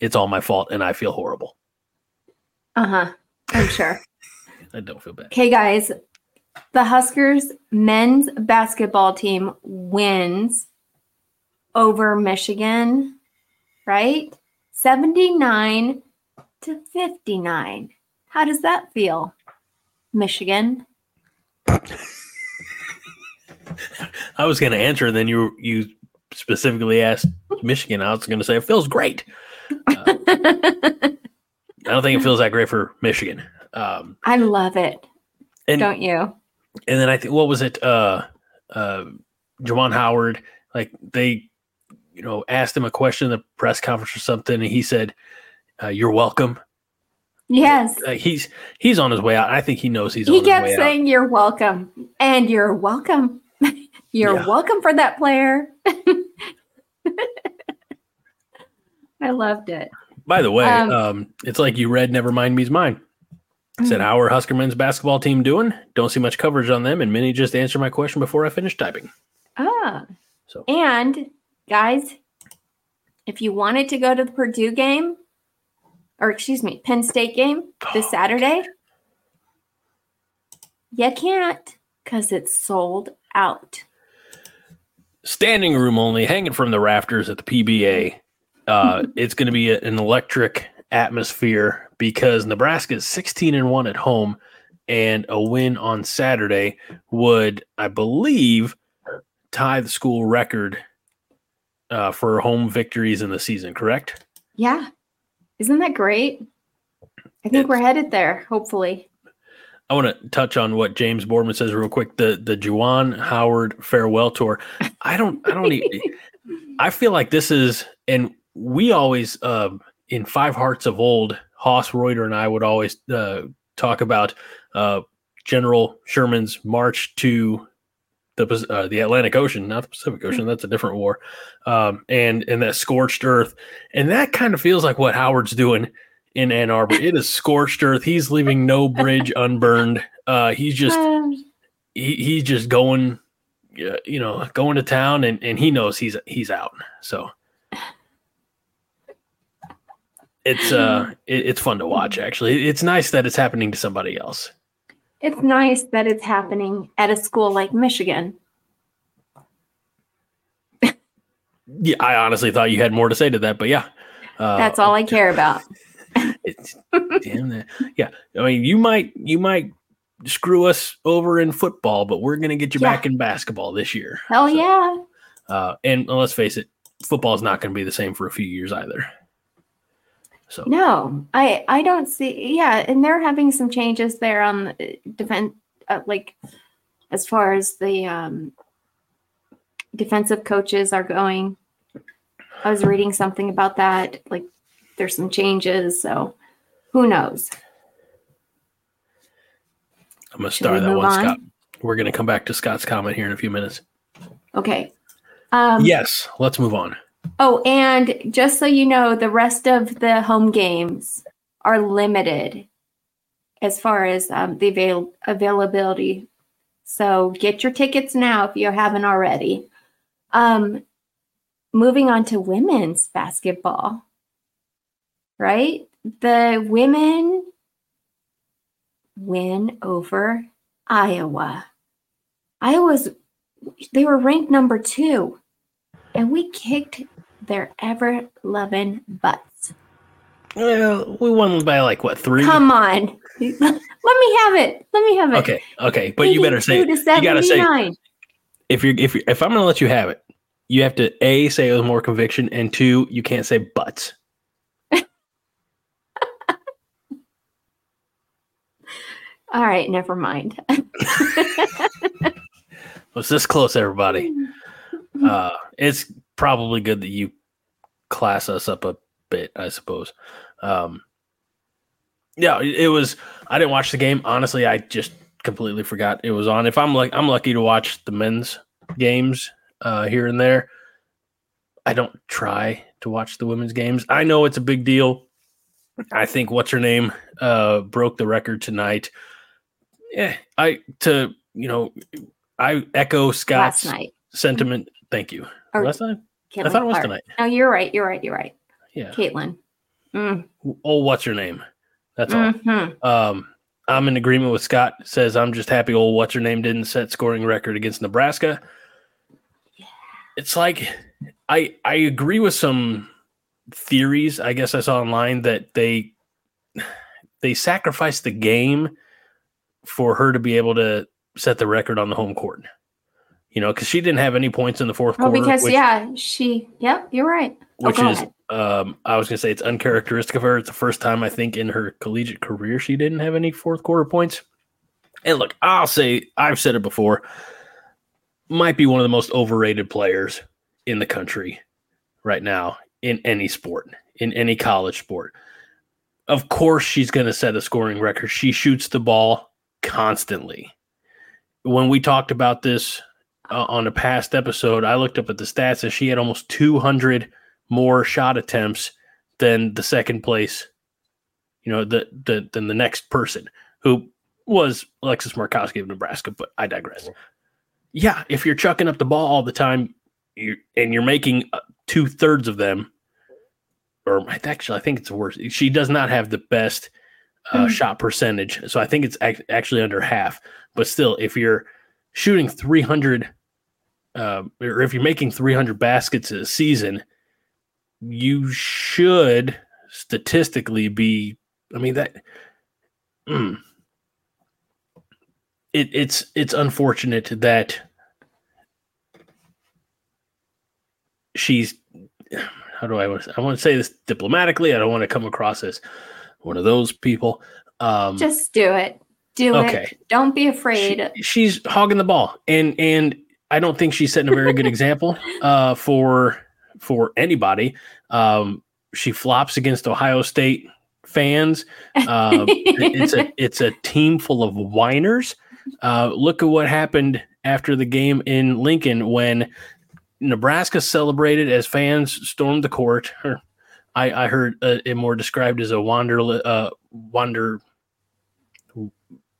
it's all my fault, and I feel horrible. uh-huh. I'm sure. [LAUGHS] I don't feel bad. Okay, guys. The Huskers men's basketball team wins over Michigan, right? 79 to 59. How does that feel? Michigan. I was going to answer, and then you you specifically asked Michigan. I was going to say it feels great. I don't think it feels that great for Michigan. Um, I love it. and Don't you? and then I think what was it? Uh, uh, Juwan Howard, like they, you know, asked him a question in the press conference or something, and he said, uh, "You're welcome." Yes. Uh, he's he's on his way out. I think he knows he's He on his kept saying, You're welcome. And you're welcome. [LAUGHS] you're Yeah. welcome for that player. [LAUGHS] I loved it. By the way, Um, um, it's like you read "Never Mind Me's Mine." Said, "How are Husker men's basketball team doing?" Don't see much coverage on them, and Minnie just answered my question before I finished typing. Ah. So- And guys, if you wanted to go to the Purdue game, or excuse me, Penn State game this Oh, Saturday, you can't because it's sold out. standing room only, hanging from the rafters at the PBA. Uh, [LAUGHS] it's going to be a- an electric atmosphere because Nebraska is 16 and 1 at home, and a win on Saturday would, I believe, tie the school record uh, for home victories in the season, correct? Yeah. Isn't that great? I think we're headed there, hopefully. I want to touch on what James Boardman says real quick. The the Juwan Howard farewell tour. I don't I don't need [LAUGHS] I feel like this is and we always um in Five Hearts of Old, Haas Reuter and I would always uh, talk about uh, General Sherman's march to the uh, the Atlantic Ocean, not the Pacific Ocean. That's a different war, um, and and that scorched earth, and that kind of feels like what Howard's doing in Ann Arbor. It is scorched earth. He's leaving no [LAUGHS] bridge unburned. Uh, he's just Um, he, he's just going, you know, going to town, and, and he knows he's he's out. So it's uh it, it's fun to watch. Actually, it's nice that it's happening to somebody else. It's nice that it's happening at a school like Michigan. Yeah, I honestly thought you had more to say to that, but yeah, uh, That's all I [LAUGHS] care about. Damn that. Yeah, I mean, you might you might screw us over in football, but we're gonna get you Yeah. back in basketball this year. Hell So, yeah. Uh, and let's face it, football is not going to be the same for a few years either. So No, I I don't see. Yeah, and they're having some changes there on the defense, uh, like as far as the um, defensive coaches are going. I was reading something about that. Like, there's some changes, so who knows? I'm gonna start that one, on? Scott. We're gonna come back to Scott's comment here in a few minutes. Okay. Um, yes, let's move on. Oh, and just so you know, the rest of the home games are limited as far as um, the avail- availability. So get your tickets now if you haven't already. Um, moving on to women's basketball, right? The women win over Iowa. Iowa's, they were ranked number two and we kicked their ever loving butts. Well, we won by like what three? Come on. [LAUGHS] Let me have it. Let me have it. Okay, okay, but you better say 82 to you gotta say if you're if you're, if I'm gonna let you have it, you have to a say it with more conviction, and two, you can't say buts. [LAUGHS] All right, never mind. [LAUGHS] Was this close, everybody? Uh, it's probably good that you class us up a bit, I suppose. Um, yeah, it was. I didn't watch the game. Honestly, I just completely forgot it was on. If I'm like, I'm lucky to watch the men's games uh, here and there. I don't try to watch the women's games. I know it's a big deal. I think what's her name uh, broke the record tonight. Yeah, I to you know, I echo Scott's sentiment. Thank you. Or Last night, I thought it was Clark. tonight. No, you're right. You're right. You're right. Yeah. Caitlin. Mm, Oh, what's your name? That's all. mhm. Um, I'm in agreement with Scott. Says I'm just happy old what's your name didn't set scoring record against Nebraska. Yeah. It's like I I agree with some theories. I guess I saw online that they they sacrificed the game for her to be able to set the record on the home court. You know, because she didn't have any points in the fourth Oh, quarter. because which- yeah, she. Yep, you're right. Oh, which go is ahead. um I was gonna say it's uncharacteristic of her. It's the first time I think in her collegiate career she didn't have any fourth quarter points. And look, I'll say I've said it before, might be one of the most overrated players in the country right now in any sport, in any college sport. Of course she's gonna set a scoring record. She shoots the ball constantly. When we talked about this uh, on a past episode, I looked up at the stats and she had almost 200 more shot attempts than the second place, you know, the, the than the next person who was Alexis Markowski of Nebraska. But I digress. Yeah, if you're chucking up the ball all the time, you and you're making uh, two thirds of them, or actually, I think it's worse. She does not have the best uh, Hmm. shot percentage, so I think it's ac- actually under half. But still, if you're shooting 300 uh, or if you're making 300 baskets a season, you should statistically be. I mean that. mm. it, it's it's unfortunate that she's. How do I want to? I want to say this diplomatically. I don't want to come across as one of those people. Um, Just do it. Do okay. it. Don't be afraid. she- she's hogging the ball, and and I don't think she's setting a very good example uh, for for anybody. Um, she flops against Ohio State fans. It- it's a [LAUGHS] it's a team full of whiners. Uh, look at what happened after the game in Lincoln when Nebraska celebrated as fans stormed the court. Or I, I heard uh, it more described as a wander uh, wander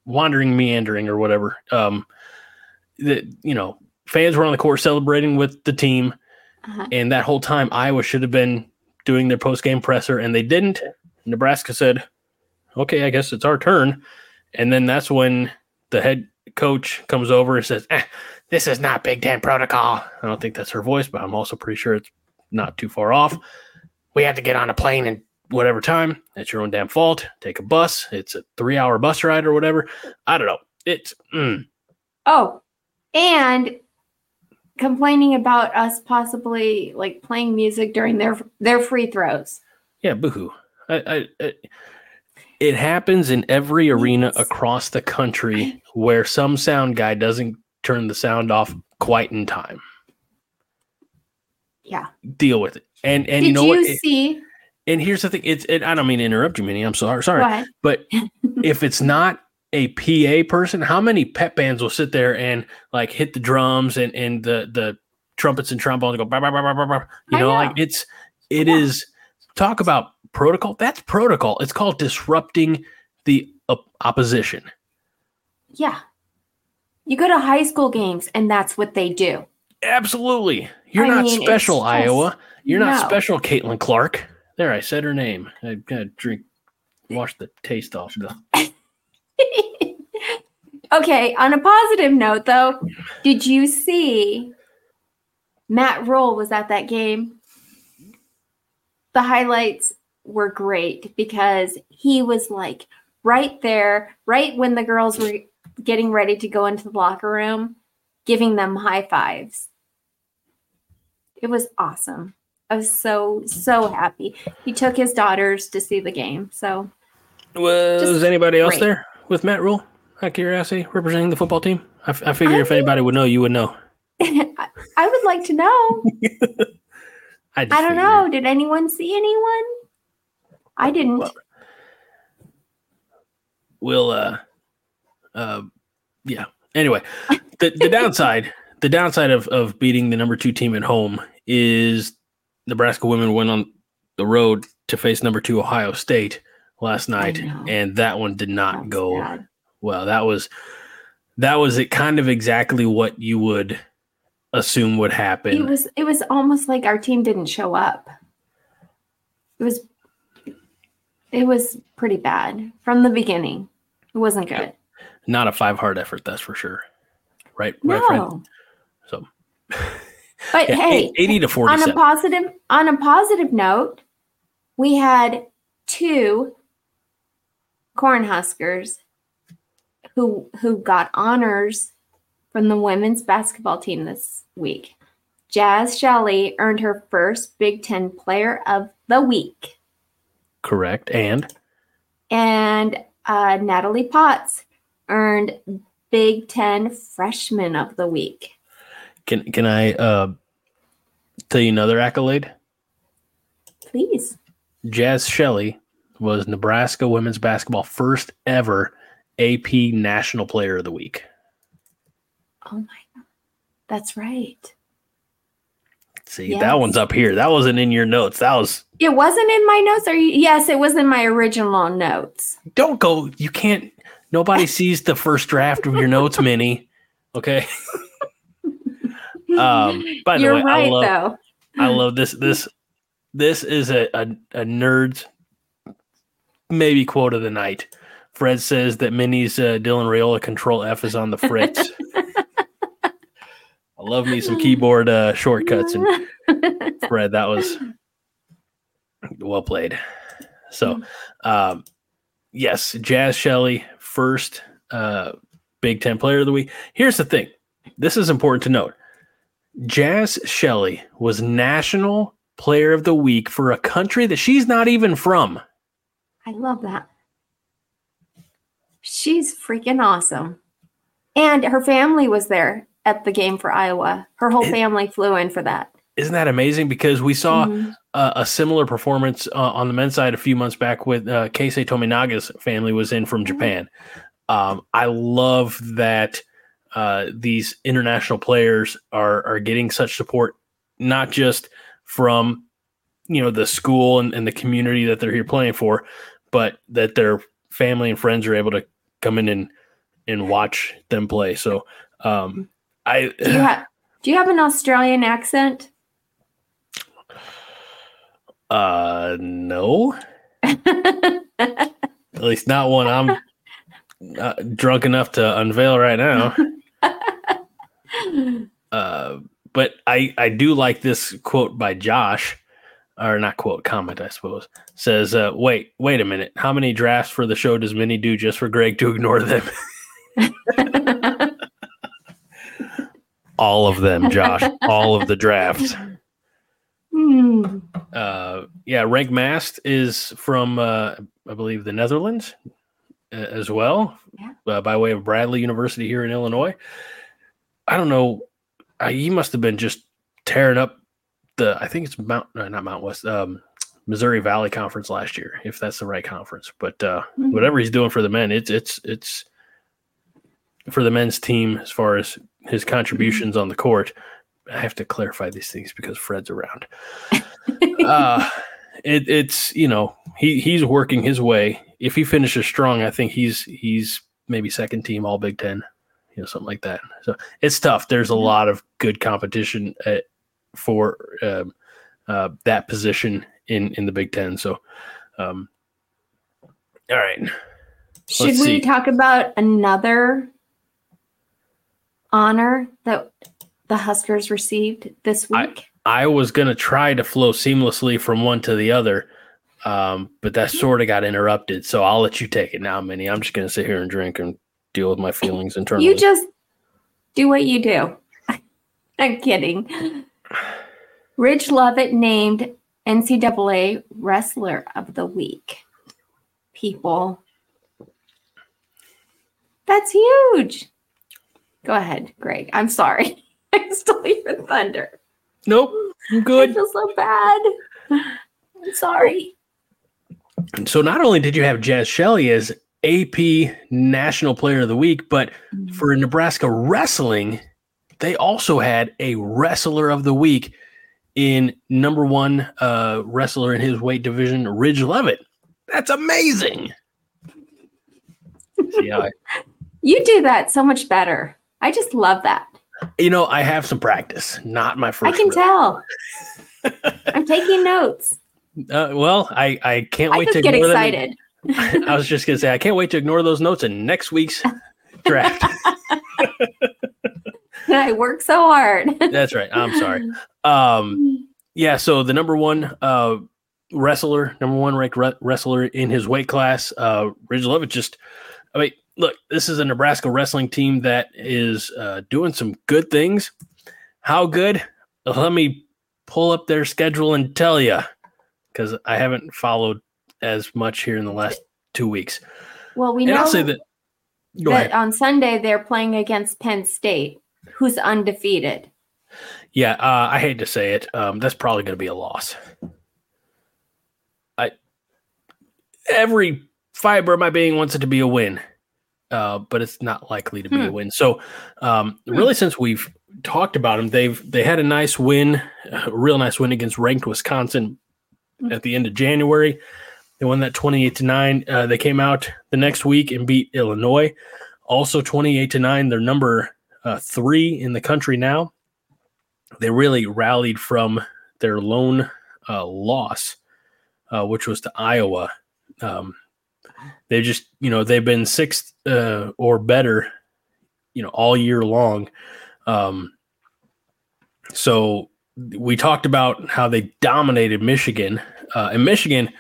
wandering meandering or whatever. Um, that you know fans were on the court celebrating with the team, Uh-huh. and that whole time Iowa should have been doing their post game presser, and they didn't. Nebraska said, "Okay, I guess it's our turn," and then that's when the head coach comes over and says, eh, "This is not Big Ten protocol." I don't think that's her voice, but I'm also pretty sure it's not too far off. We have to get on a plane and whatever time. That's your own damn fault. Take a bus. It's a three hour bus ride or whatever. I don't know. It's mm, Oh, and complaining about us possibly like playing music during their their free throws. yeah, boohoo. I, I, I, it happens in every arena Yes. across the country where some sound guy doesn't turn the sound off quite in time. Yeah. Deal with it. And and Did you know you what? See? and here's the thing. It's it, I don't mean to interrupt you, Minnie. I'm sorry. Sorry. But [LAUGHS] if it's not a PA person, how many pep bands will sit there and like hit the drums and and the the trumpets and trombones go bah, bah, bah, bah, bah, bah. you know, know. like it's it Yeah. is talk about protocol. That's protocol. It's called disrupting the op- opposition. Yeah. You go to high school games and that's what they do. Absolutely. You're I not mean, special, just- Iowa. You're not special, Caitlin Clark. There, I said her name. I gotta drink, wash the taste off. The, [LAUGHS] [LAUGHS] okay, on a positive note though, did you see Matt Rhule was at that game? The highlights were great because he was like right there, right when the girls were getting ready to go into the locker room, giving them high fives. It was awesome. I was so, so happy. He took his daughters to see the game. So was Just anybody else great. there with Matt Rhule? Out of curiosity, representing the football team. I, f- I figure I if anybody would know, you would know. [LAUGHS] I I would like to know. [LAUGHS] I, I don't figured. know. Did anyone see anyone? I didn't. Well, We'll, uh, uh, yeah. Anyway, the the [LAUGHS] downside, the downside of of beating the number two team at home is Nebraska women went on the road to face number two Ohio State last night, and that one did not That's go sad. well. That was that was it. Kind of exactly what you would assume would happen. It was. It was almost like our team didn't show up. It was. It was pretty bad from the beginning. It wasn't good. not a five hard effort, that's for sure. Right, right, friend. No. So, But [LAUGHS] yeah, hey, 80 to 40. on a positive on a positive note, we had two Cornhuskers who who got honors from the women's basketball team this week. Jaz Shelley earned her first Big Ten Player of the Week, Correct, and and uh, Natalie Potts earned Big Ten Freshman of the Week. Can can I uh, tell you another accolade? Please. Jaz Shelley was Nebraska women's basketball first ever AP National Player of the Week. Oh my God. That's right. See, Yes. that one's up here. That wasn't in your notes. That was It wasn't in my notes. Are you? Yes, it was in my original notes. don't go. You can't. Nobody [LAUGHS] sees the first draft of your notes, Minnie. Okay. um. By the You're way, right, I love. though. I love this. This this is a, a a nerd's maybe quote of the night. Fred says that Minnie's uh, Dylan Raiola Control F is on the fritz. [LAUGHS] I love me some keyboard uh, shortcuts, and [LAUGHS] Fred, that was well played. So, um, yes, Jaz Shelley, first uh, Big Ten Player of the Week. Here's the thing: this is important to note. Jaz Shelley was National Player of the Week for a country that she's not even from. I love that. She's freaking awesome. And her family was there at the game for Iowa. Her whole family flew in for that. Isn't that amazing? Because we saw Mhm. uh, a similar performance uh, on the men's side a few months back with uh, Keisei Tominaga's family was in from Japan. Um, I love that uh, these international players are are getting such support, not just from you know the school and, and the community that they're here playing for, but that their family and friends are able to come in and and watch them play. So um, I Do you have Do you have an Australian accent? uh no. At least not one I'm uh, drunk enough to unveil right now. [LAUGHS] Uh, but I I do like this quote by Josh, or not quote comment I suppose. Says, uh, "Wait, wait a minute. How many drafts for the show does Minnie do just for Greg to ignore them? [LAUGHS] All of them, Josh. All of the drafts. Hmm. Uh, yeah, Rienk Mast is from uh, I believe the Netherlands uh, as well, Yeah. uh, by way of Bradley University here in Illinois. I don't know. Uh, he must have been just tearing up the. I think it's Mount, no, not Mount West, um, Missouri Valley Conference last year, if that's the right conference. But uh, Mhm. whatever he's doing for the men, it's it's it's for the men's team as far as his contributions on the court. I have to clarify these things because Fred's around. [LAUGHS] uh, it, it's you know he he's working his way. If he finishes strong, I think he's he's maybe second team All Big Ten, you know, something like that. So it's tough. There's a mm-hmm. lot of good competition at, for um, uh, that position in in the Big Ten. So, um, all right. Should Let's we see. talk about another honor that the Huskers received this week? I, I was going to try to flow seamlessly from one to the other, um, but that sort of got interrupted. So I'll let you take it now, Minnie. I'm just going to sit here and drink and deal with my feelings internally. You just do what you do. [LAUGHS] I'm kidding. Ridge Lovett named NCAA Wrestler of the Week. People. That's huge. Go ahead, Greg. I'm sorry. I stole your thunder. Nope. I'm good. I feel so bad. I'm sorry. So not only did you have Jaz Shelley as AP National Player of the Week, but mm-hmm. for Nebraska wrestling, they also had a Wrestler of the Week in number one uh, wrestler in his weight division, Ridge Lovett. That's amazing. See I, you do that so much better. I just love that. You know, I have some practice. Not my first. I can tell. [LAUGHS] I'm taking notes. Uh, well, I I can't I wait to get excited. [LAUGHS] I was just gonna say I can't wait to ignore those notes in next week's draft. [LAUGHS] [LAUGHS] I work so hard. That's right. I'm sorry. [LAUGHS] Um, yeah. So the number one uh, wrestler, number one ranked re- wrestler in his weight class, uh, Ridge Lovett. Just, I mean, look, this is a Nebraska wrestling team that is uh, doing some good things. How good? Let me pull up their schedule and tell you, because I haven't followed as much here in the last two weeks. Well, we and know I'll say that, that on Sunday they're playing against Penn State, who's undefeated. Yeah, uh, I hate to say it. Um, that's probably going to be a loss. I every fiber of my being wants it to be a win uh, but it's not likely to be hmm. a win. So, um, hmm. really, since we've talked about them, they've they had a nice win, a real nice win against ranked Wisconsin hmm. at the end of January. They won that twenty eight to nine. Uh, they came out the next week and beat Illinois, also twenty eight to nine. They're number uh, three in the country now. They really rallied from their lone uh, loss, uh, which was to Iowa. Um, they just, you know, they've been sixth uh, or better, you know, all year long. Um, so we talked about how they dominated Michigan, uh, and Michigan,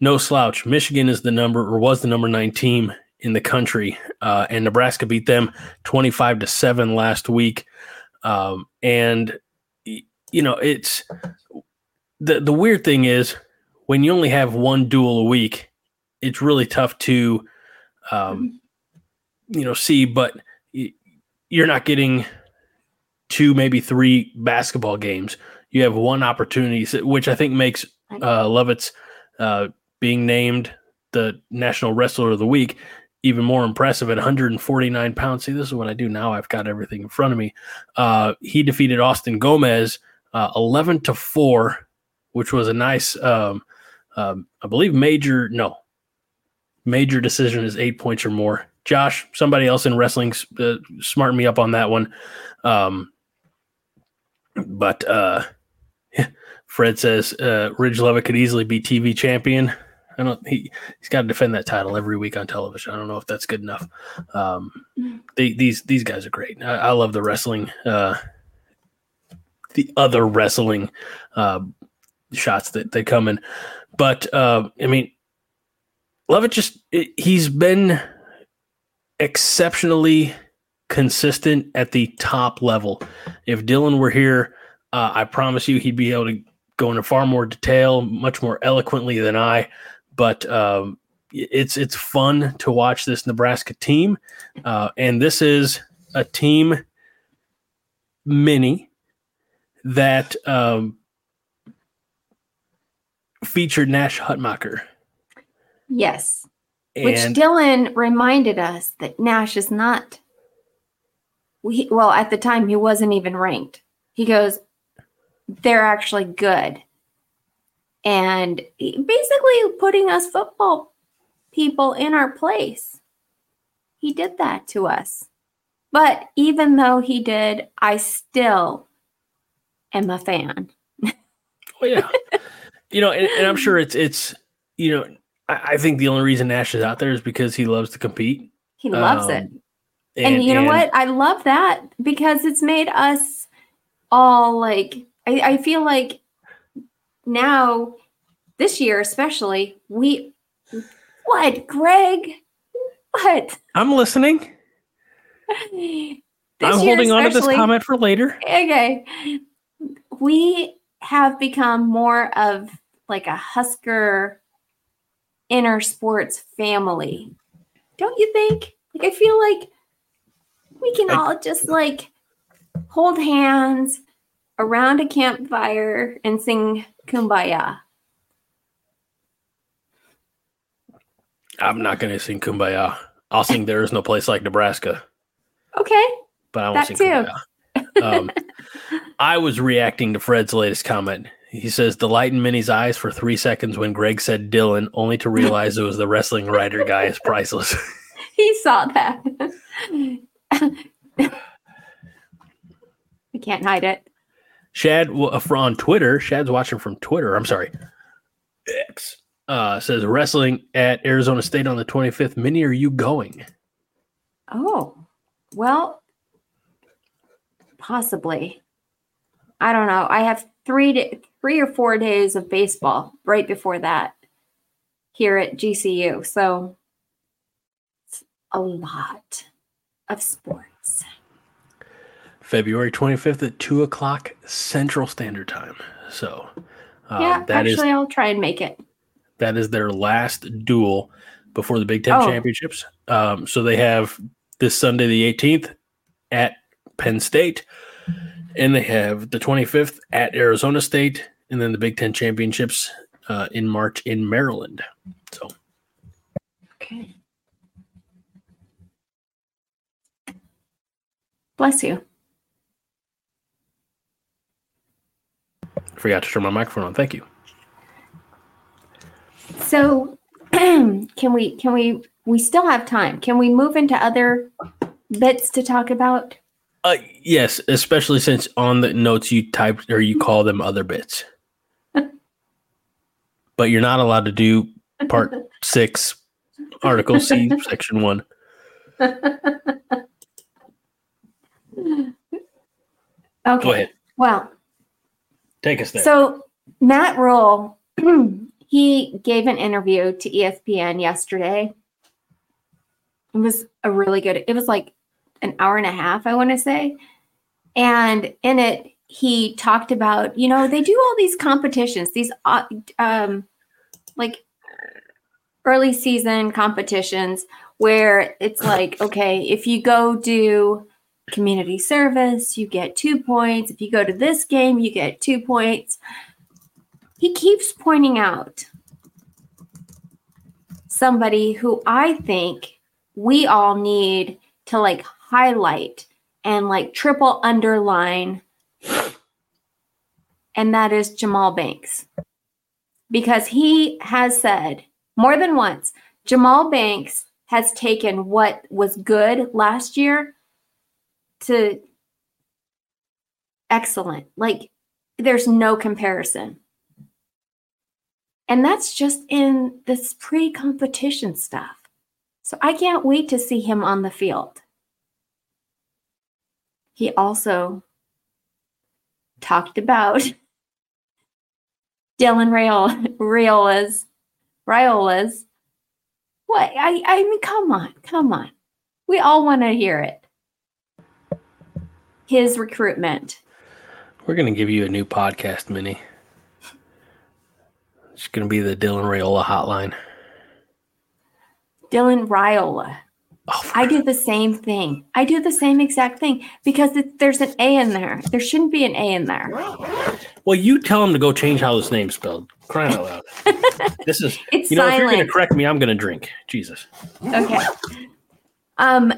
no slouch. Michigan is the number or was the number nine team in the country, uh, and Nebraska beat them twenty five to seven last week. Um, and you know, it's the the weird thing is when you only have one duel a week, it's really tough to, um, you know, see. But you're not getting two, maybe three basketball games. You have one opportunity, which I think makes uh, Lovett's uh, being named the National Wrestler of the Week even more impressive at 149 pounds. See, this is what I do now. I've got everything in front of me. Uh, he defeated Austin Gomez uh, 11 to four, which was a nice, um, um, I believe, major. No, major decision is eight points or more. Josh, somebody else in wrestling, uh, smart me up on that one. Um, but uh, [LAUGHS] Fred says uh, Ridge Lovett could easily be TV champion. I don't. He he's got to defend that title every week on television. I don't know if that's good enough. Um, they, these these guys are great. I, I love the wrestling. Uh, the other wrestling uh, shots that they come in, but uh, I mean, Lovett just he's been exceptionally consistent at the top level. If Dylan were here, uh, I promise you he'd be able to go into far more detail, much more eloquently than I. But um, it's it's fun to watch this Nebraska team, uh, and this is a team mini that um, featured Nash Hutmacher Yes. And Which Dylan reminded us that Nash is not we, well, at the time, he wasn't even ranked. He goes, they're actually good. And basically putting us football people in our place. He did that to us. But even though he did, I still am a fan. well, yeah. you know, and, and, I'm sure it's, it's, you know, I, I, think the only reason Nash is out there is because he loves to compete. He loves um, it. And, and you know and, what? I love that because it's made us all like, I, I feel like now, this year especially, we, what, Greg? What? I'm listening. [LAUGHS] I'm holding on to this comment for later. Okay. We have become more of like a Husker inner sports family. Don't you think? Like, I feel like we can all just like hold hands around a campfire and sing kumbaya. I'm not going to sing kumbaya. I'll sing There Is No Place Like Nebraska. Okay. But I won't that sing too. kumbaya. [LAUGHS] Um, I was reacting to Fred's latest comment. He says the light in Minnie's eyes for three seconds when Greg said Dylan, only to realize it was the wrestling writer guy is priceless. [LAUGHS] he saw that. [LAUGHS] we can't hide it. Shad on Twitter, Shad's watching from Twitter. I'm sorry. X uh, says wrestling at Arizona State on the 25th. Minnie, are you going? Oh, well, possibly. I don't know. I have three to, three or four days of baseball right before that here at GCU. So it's a lot of sports. February 25th at 2 o'clock Central Standard Time. So, uh, yeah, actually, is, I'll try and make it. That is their last duel before the Big Ten oh. championships. Um, so they have this Sunday, the 18th, at Penn State, and they have the 25th at Arizona State, and then the Big Ten championships uh, in March in Maryland. So, okay. Bless you. Forgot to turn my microphone on. Thank you. So, [CLEARS THROAT] can we can we we still have time? Can we move into other bits to talk about? Uh, yes, especially since on the notes you typed or you call them other bits. [LAUGHS] but you're not allowed to do part [LAUGHS] six, article C, section one. [LAUGHS] Okay. Well, take us there. So Matt Rhule, [CLEARS THROAT] he gave an interview to ESPN yesterday. It was a really good. It was like an hour and a half, I want to say, and in it he talked about you know they do all these competitions, these uh, um, like early season competitions where it's like okay if you go do community service, you get two points. If you go to this game, you get two points. He keeps pointing out somebody who I think we all need to like highlight and like triple underline, and that is Jahmal Banks. Because he has said more than once, Jahmal Banks has taken what was good last year to excellent. Like there's no comparison. And that's just in this pre competition stuff. So I can't wait to see him on the field. He also talked about [LAUGHS] Dylan Rayola's, Raiola's. What? I, I mean, come on, come on. We all want to hear it his recruitment. We're going to give you a new podcast, Minnie. It's going to be the Dylan Raiola hotline. Dylan Raiola. Oh, I do the same thing. I do the same exact thing because it, there's an A in there. There shouldn't be an A in there. Well, you tell him to go change how this name's spelled. Crying out loud. [LAUGHS] this is, it's you know, silent. if you're going to correct me, I'm going to drink. Jesus. Okay. Um,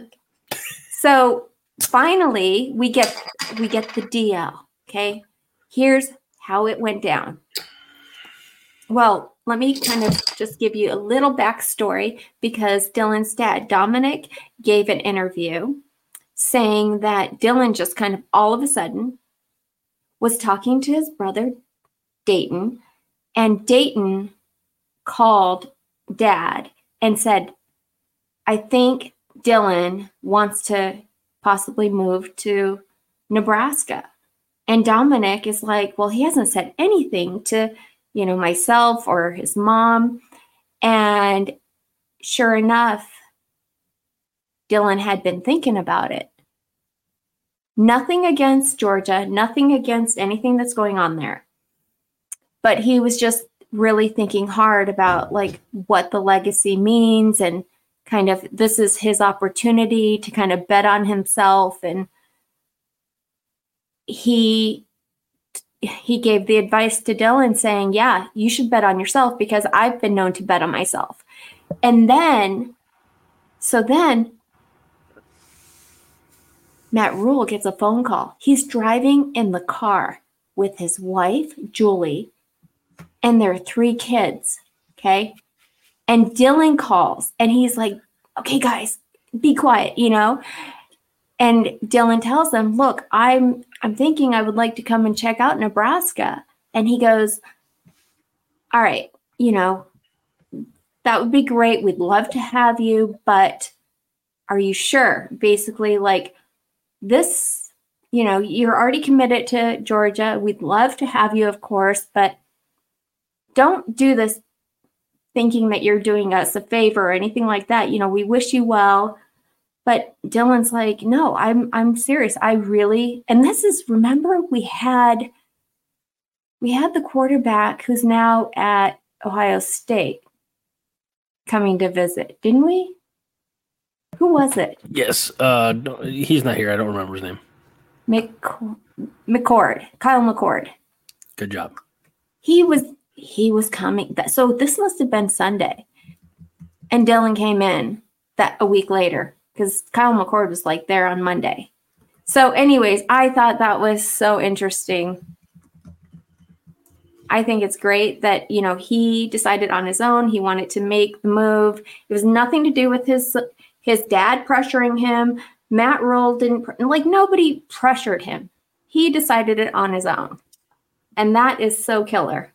so finally we get we get the DL. Okay. Here's how it went down. Well, let me kind of just give you a little backstory because Dylan's dad, Dominic, gave an interview saying that Dylan just kind of all of a sudden was talking to his brother, Dayton, and Dayton called dad and said, I think Dylan wants to possibly move to Nebraska. And Dominic is like, well, he hasn't said anything to, you know, myself or his mom. And sure enough, Dylan had been thinking about it. Nothing against Georgia, nothing against anything that's going on there. But he was just really thinking hard about like what the legacy means and kind of this is his opportunity to kind of bet on himself and he he gave the advice to Dylan saying, "Yeah, you should bet on yourself because I've been known to bet on myself." And then so then Matt Rhule gets a phone call. He's driving in the car with his wife, Julie, and their three kids. Okay. And Dylan calls and he's like, okay, guys, be quiet, you know? And Dylan tells them, look, I'm I'm thinking I would like to come and check out Nebraska. And he goes, All right, you know, that would be great. We'd love to have you, but are you sure? Basically, like this, you know, you're already committed to Georgia. We'd love to have you, of course, but don't do this thinking that you're doing us a favor or anything like that. You know, we wish you well. But Dylan's like, no, I'm I'm serious. I really and this is remember we had we had the quarterback who's now at Ohio State coming to visit, didn't we? Who was it? Yes. Uh he's not here. I don't remember his name. Mc, McCord. Kyle McCord. Good job. He was he was coming. That, So this must have been Sunday. And Dylan came in that a week later because Kyle McCord was like there on Monday. So, anyways, I thought that was so interesting. I think it's great that you know he decided on his own. He wanted to make the move. It was nothing to do with his his dad pressuring him. Matt Rhule didn't like nobody pressured him. He decided it on his own, and that is so killer.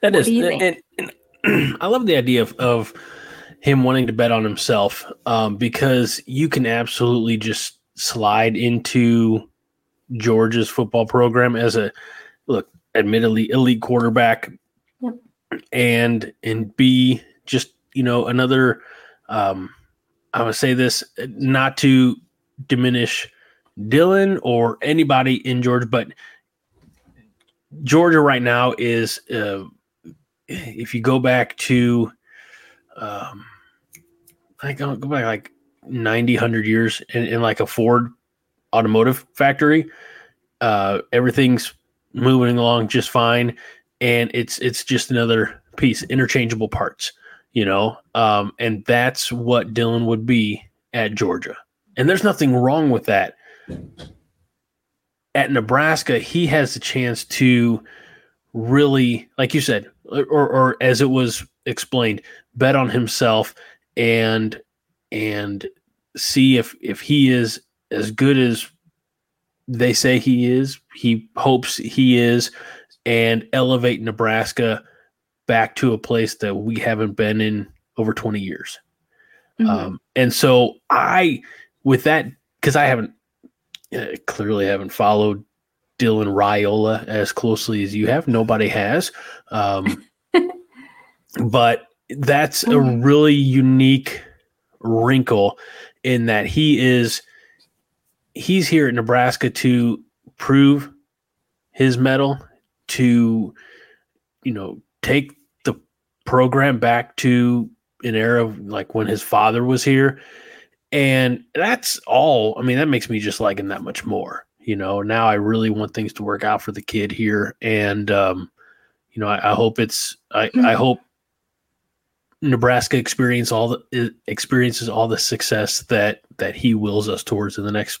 That what is, and, and [CLEARS THROAT] I love the idea of, of him wanting to bet on himself um, because you can absolutely just slide into Georgia's football program as a look, admittedly elite quarterback, yep. and and be just you know another. Um, I would say this not to diminish Dylan or anybody in Georgia, but Georgia right now is, uh, if you go back to, um, I go, go back like 90, 100 years in, in like a Ford automotive factory, uh, everything's moving along just fine. And it's, it's just another piece, interchangeable parts, you know? Um, and that's what Dylan would be at Georgia. And there's nothing wrong with that at Nebraska, he has the chance to really, like you said, or, or as it was explained, bet on himself and and see if if he is as good as they say he is. He hopes he is, and elevate Nebraska back to a place that we haven't been in over 20 years. Mm-hmm. Um, and so I, with that, because I haven't uh, clearly haven't followed Dylan Raiola as closely as you have. Nobody has. Um, [LAUGHS] but that's a mm-hmm. really unique wrinkle in that he is he's here at Nebraska to prove his mettle to you know take the program back to an era of like when his father was here and that's all. I mean, that makes me just like him that much more. You know, now I really want things to work out for the kid here. And, um, you know, I, I hope it's, I, mm-hmm. I hope Nebraska experience all the experiences all the success that that he wills us towards in the next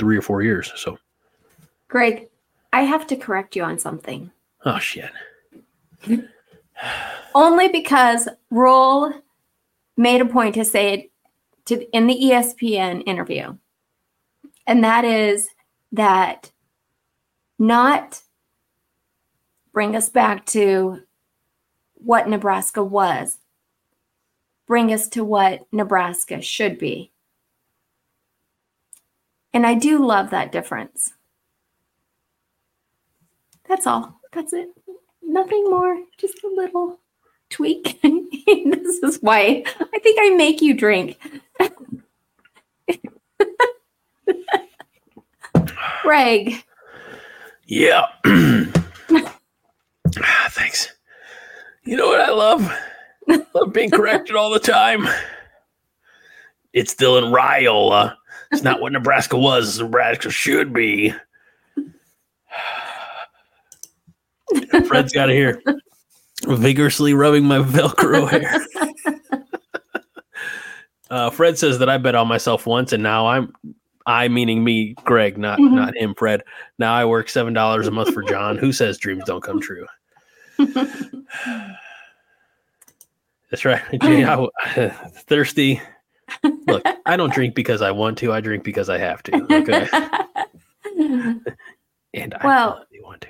three or four years. So, Greg, I have to correct you on something. oh shit, [LAUGHS] Only because Rhule made a point to say it to in the ESPN interview. And that is that not bring us back to what Nebraska was. Bring us to what Nebraska should be. And I do love that difference. That's all. That's it. Nothing more. Just a little tweak. [LAUGHS] this is why I think I make you drink. [LAUGHS] Greg, yeah. Ah, [CLEARS THROAT] Thanks. You know what I love? love being corrected all the time. It's still in Riola. It's not what Nebraska was. Nebraska should be. [SIGHS] Fred's got it here. Vigorously rubbing my Velcro [LAUGHS] hair. uh, Fred says that I bet on myself once, and now I'm I meaning me, Greg, not Mhm. not him, Fred. Now I work seven dollars a month for John. [LAUGHS] Who says dreams don't come true? [LAUGHS] That's right, Jay. I w- thirsty. Look, I don't drink because I want to. I drink because I have to. Okay, and I Well- really want to.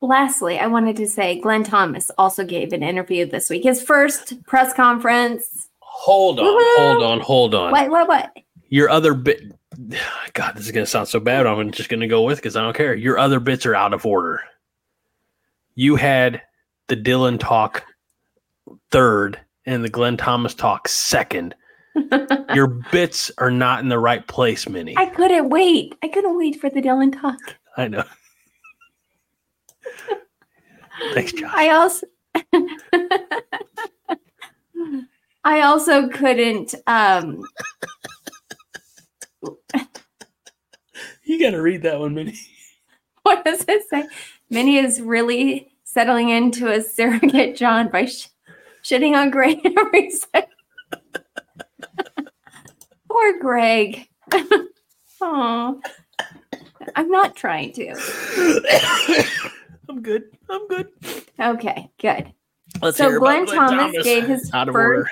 Lastly, I wanted to say Glenn Thomas also gave an interview this week. His first press conference. Hold on, Woohoo! hold on, hold on. What, what, what? Your other bit. [SIGHS] God, this is gonna sound so bad. I'm just gonna go with because I don't care. Your other bits are out of order. You had the Dylan talk third and the Glenn Thomas talk second. [LAUGHS] Your bits are not in the right place, Minnie. I couldn't wait. I couldn't wait for the Dylan talk. I know. Thanks, Josh. I also [LAUGHS] I also couldn't um you got to read that one, Minnie. [LAUGHS] what does it say? Minnie is really settling into a surrogate John by sh- shitting on Greg [LAUGHS] every second. Poor Greg. Oh, I'm not trying to. I'm good. I'm good. Okay, good. Let's So hear Glenn Glenn Thomas Thomas. gave his first-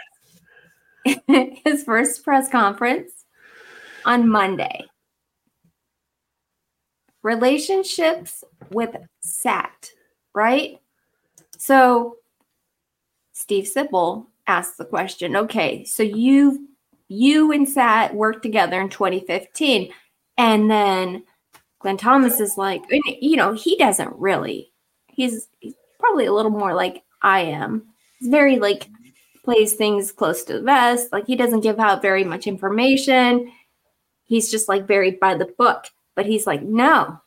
[LAUGHS] his first press conference on Monday. Relationships with SAT, right? So Steve Sipple asked the question, okay, so you you and SAT worked together in 2015 and then Glenn Thomas is like, you know, he doesn't really. He's, he's probably a little more like I am. He's very like plays things close to the vest. Like he doesn't give out very much information. He's just like very by the book. But he's like, no.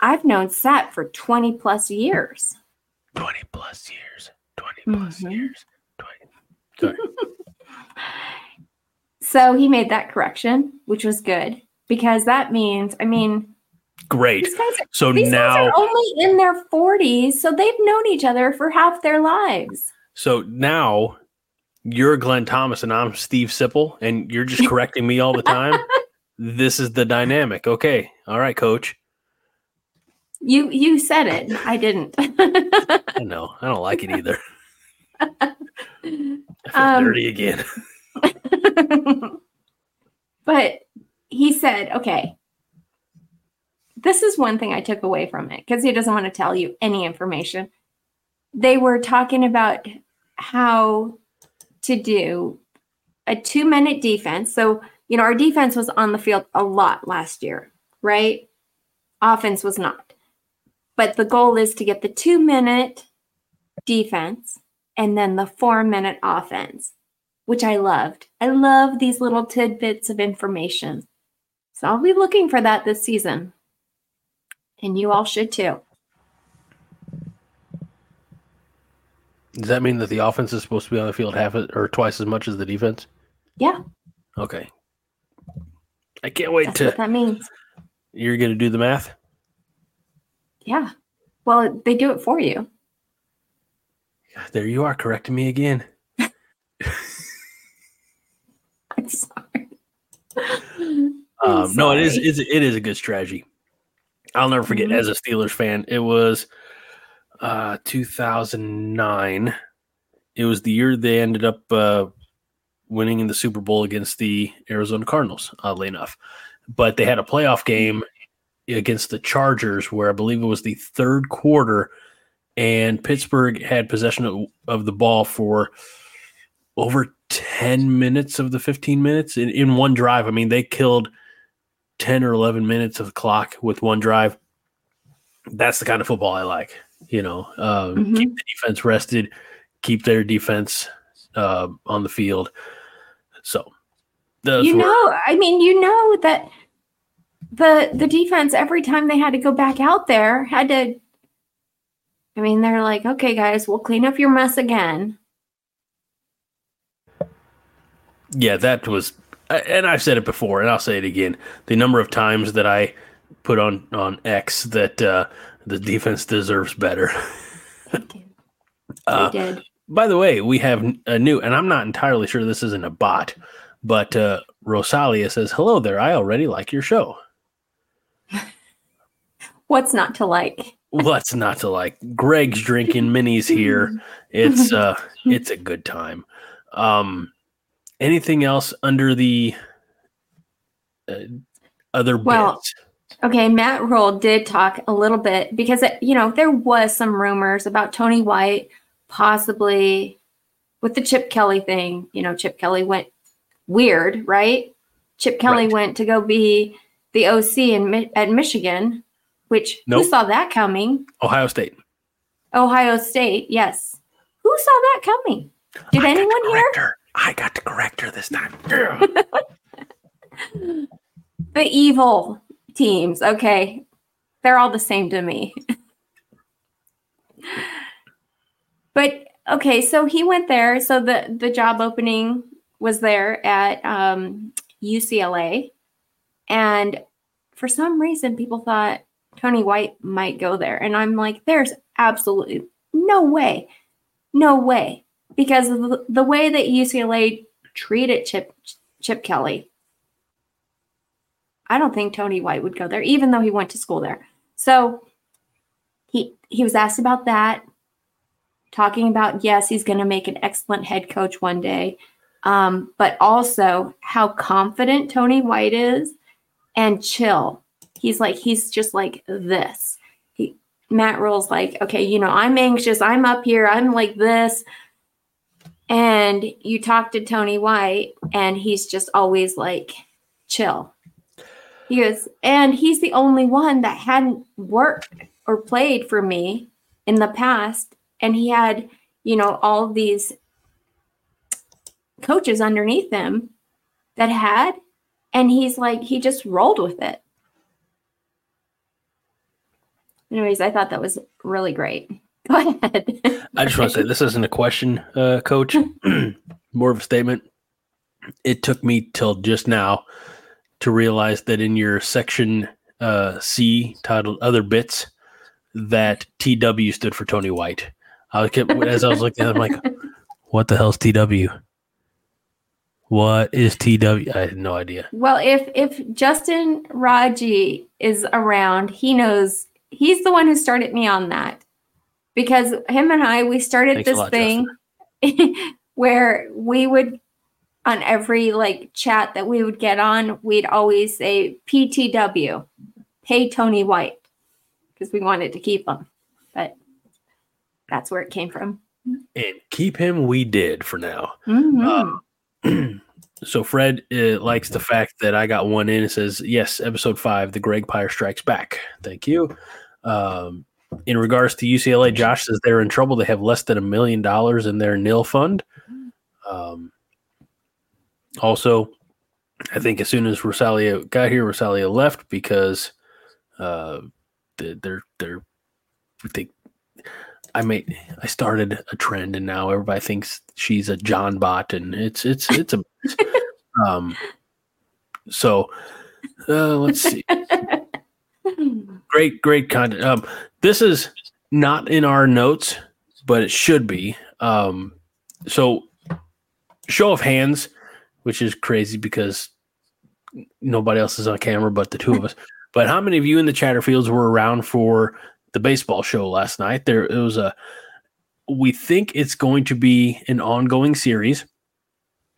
I've known Sat for 20 plus years. 20 [LAUGHS] plus years. 20 plus Mhm. years. 20. Sorry. So he made that correction, which was good because that means, I mean, Great. these guys are, So these guys now, are only in their 40s, so they've known each other for half their lives. so now you're Glenn Thomas and I'm Steve Sipple, and you're just [LAUGHS] correcting me all the time. this is the dynamic. Okay. All right, coach. You you said it. I didn't. [LAUGHS] no. I don't like it either. [LAUGHS] I feel Um, dirty again. but he said, okay, this is one thing I took away from it because he doesn't want to tell you any information. They were talking about how to do a two minute defense. So, you know, our defense was on the field a lot last year, right? Offense was not. But the goal is to get the two minute defense and then the four minute offense which I loved. I love these little tidbits of information. So I'll be looking for that this season. And you all should too. Does that mean that the offense is supposed to be on the field half or twice as much as the defense? Yeah, Okay. I can't wait that's to. what that means. You're going to do the math? Yeah. Well, they do it for you. There you are, correcting me again. I'm sorry. Um, no, it's, it is a good strategy. I'll never forget Mhm. as a Steelers fan. It was uh 2009. It was the year they ended up uh, winning in the Super Bowl against the Arizona Cardinals. Oddly enough, but they had a playoff game against the Chargers where I believe it was the third quarter, and Pittsburgh had possession of, of the ball for over 10 minutes of the 15 minutes in, in one drive. I mean, they killed 10 or 11 minutes of the clock with one drive. That's the kind of football I like. You know, um, Mhm. keep the defense rested, keep their defense uh, on the field. So, you were- know, I mean, you know that the the defense every time they had to go back out there had to. I mean, they're like, okay, guys, we'll clean up your mess again. yeah, that was, and I've said it before, and I'll say it again. The number of times that I put on on X that uh, the defense deserves better. [LAUGHS] They did. Uh, did. By the way, we have a new, and I'm not entirely sure this isn't a bot, but uh, Rosalia says, "Hello there. I already like your show. [LAUGHS] What's not to like? What's not to like? Greg's drinking minis here. [LAUGHS] It's uh, it's a good time. Um, anything else under the uh, other Well, bits? Okay, Matt Rhule did talk a little bit because it, you know there was some rumors about Tony White possibly with the Chip Kelly thing. You know, Chip Kelly went weird, right? Chip Kelly Right. went to go be the OC in at Michigan, which Nope. who saw that coming? Ohio State. Ohio State, yes. Who saw that coming? Did I anyone hear? I got to correct her this time. [LAUGHS] The evil teams. Okay. They're all the same to me. [LAUGHS] but okay, so he went there. So the the job opening was there at um, UCLA, and for some reason, people thought Tony White might go there, and I'm like, there's absolutely no way, no way, because of the, way that UCLA treated Chip Chip Kelly. I don't think Tony White would go there, even though he went to school there. So he he was asked about that, talking about yes, he's going to make an excellent head coach one day, um, but also how confident Tony White is and chill. He's like he's just like this. He Matt Rhule's like, okay, you know, I'm anxious. I'm up here. I'm like this. And you talk to Tony White, and he's just always like, chill. He goes, and he's the only one that hadn't worked or played for me in the past. And he had, you know, all these coaches underneath him that had. And he's like, he just rolled with it. Anyways, I thought that was really great. [LAUGHS] Go ahead. I just want to say this isn't a question, uh, coach, [CLEARS THROAT] more of a statement. It took me till just now to realize that in your section uh, C titled Other Bits, that TW stood for Tony White. I kept, as I was looking at it, I'm like, what the hell's TW? What is TW? I had no idea. Well, if if Justin Raji is around, he knows he's the one who started me on that. Because him and I, we started Thanks this lot, thing [LAUGHS] where we would on every like chat that we would get on, we'd always say PTW, pay Tony White, because we wanted to keep him. But that's where it came from. And keep him, we did for now. Mhm. Um, [CLEARS THROAT] so Fred uh, likes the fact that I got one in. It says, "Yes, episode five, the Greg Pyre strikes back." Thank you. Um, in regards to UCLA, Josh says they're in trouble. They have less than a million dollars in their nil fund. Um, also, I think as soon as Rosalia got here, Rosalia left because uh, they- they're they're they I made I started a trend and now everybody thinks she's a John bot and it's it's it's a [LAUGHS] um so uh, let's see [LAUGHS] great great content um this is not in our notes but it should be Um, so show of hands, which is crazy because nobody else is on camera but the two of us. [LAUGHS] But how many of you in the Chatterfields were around for the baseball show last night? There it was a we think it's going to be an ongoing series,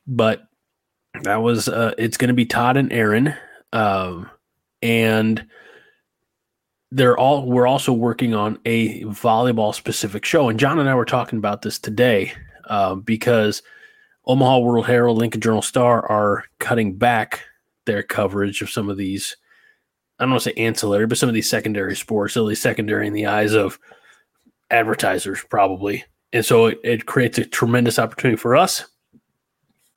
but that was uh it's going to be Todd and Aaron. Um and they're all we're also working on a volleyball specific show. And john and i were talking about this today uh, because omaha world herald lincoln journal star are cutting back their coverage of some of these i don't want to say ancillary but some of these secondary sports at least secondary in the eyes of advertisers probably. And so it, it creates a tremendous opportunity for us.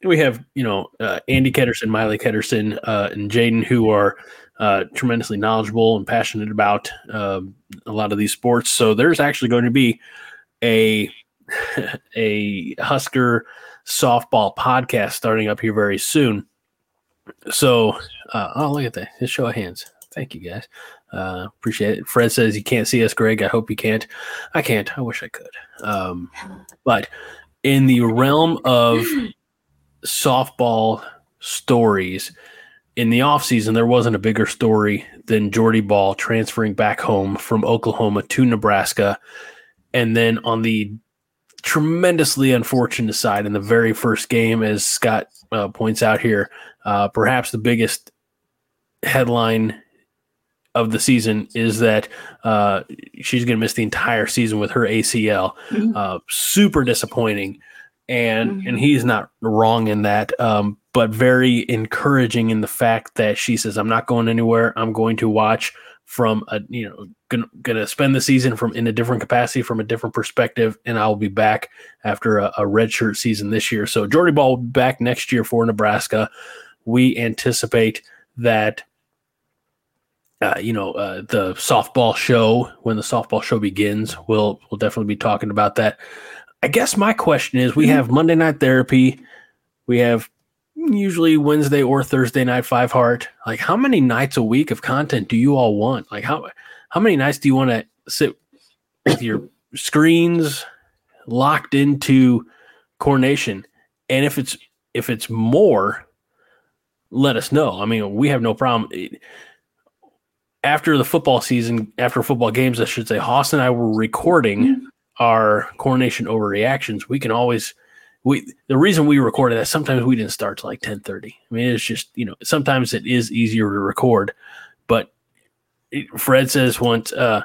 We have you know uh, andy ketterson miley ketterson uh, and jaden who are uh, tremendously knowledgeable and passionate about um, a lot of these sports. So there's actually going to be a [LAUGHS] a Husker softball podcast starting up here very soon. So, uh, oh, look at that! Just show of hands. Thank you, guys. Uh, appreciate it. Fred says you can't see us, Greg. I hope you can't. I can't. I wish I could. Um, but in the realm of [CLEARS THROAT] softball stories, in the offseason, there wasn't a bigger story than Jordy Bahl transferring back home from Oklahoma to Nebraska. And then on the tremendously unfortunate side, in the very first game, as Scott uh, points out here, uh, perhaps the biggest headline of the season is that uh, she's going to miss the entire season with her ACL. Mm-hmm. Uh, super disappointing, and mm-hmm. and he's not wrong in that. Um, but very encouraging in the fact that she says, "I'm not going anywhere. I'm going to watch from a you know gonna, gonna spend the season from in a different capacity from a different perspective, and I'll be back after a, a redshirt season this year." So Jordy Bahl will be back next year for Nebraska. We anticipate that. Uh, you know uh, the softball show when the softball show begins we'll we'll definitely be talking about that i guess my question is we mm-hmm. have monday night therapy we have usually Wednesday or Thursday night five heart. Like how many nights a week of content do you all want? Like how how many nights do you want to sit with your screens locked into Corn Nation? And if it's if it's more, let us know. I mean, we have no problem. After the football season, after football games, I should say, Haas and I were recording. Our Corn Nation overreactions. We can always we the reason we recorded that sometimes we didn't start till like 10 30 i mean it's just you know sometimes it is easier to record but it, fred says once uh,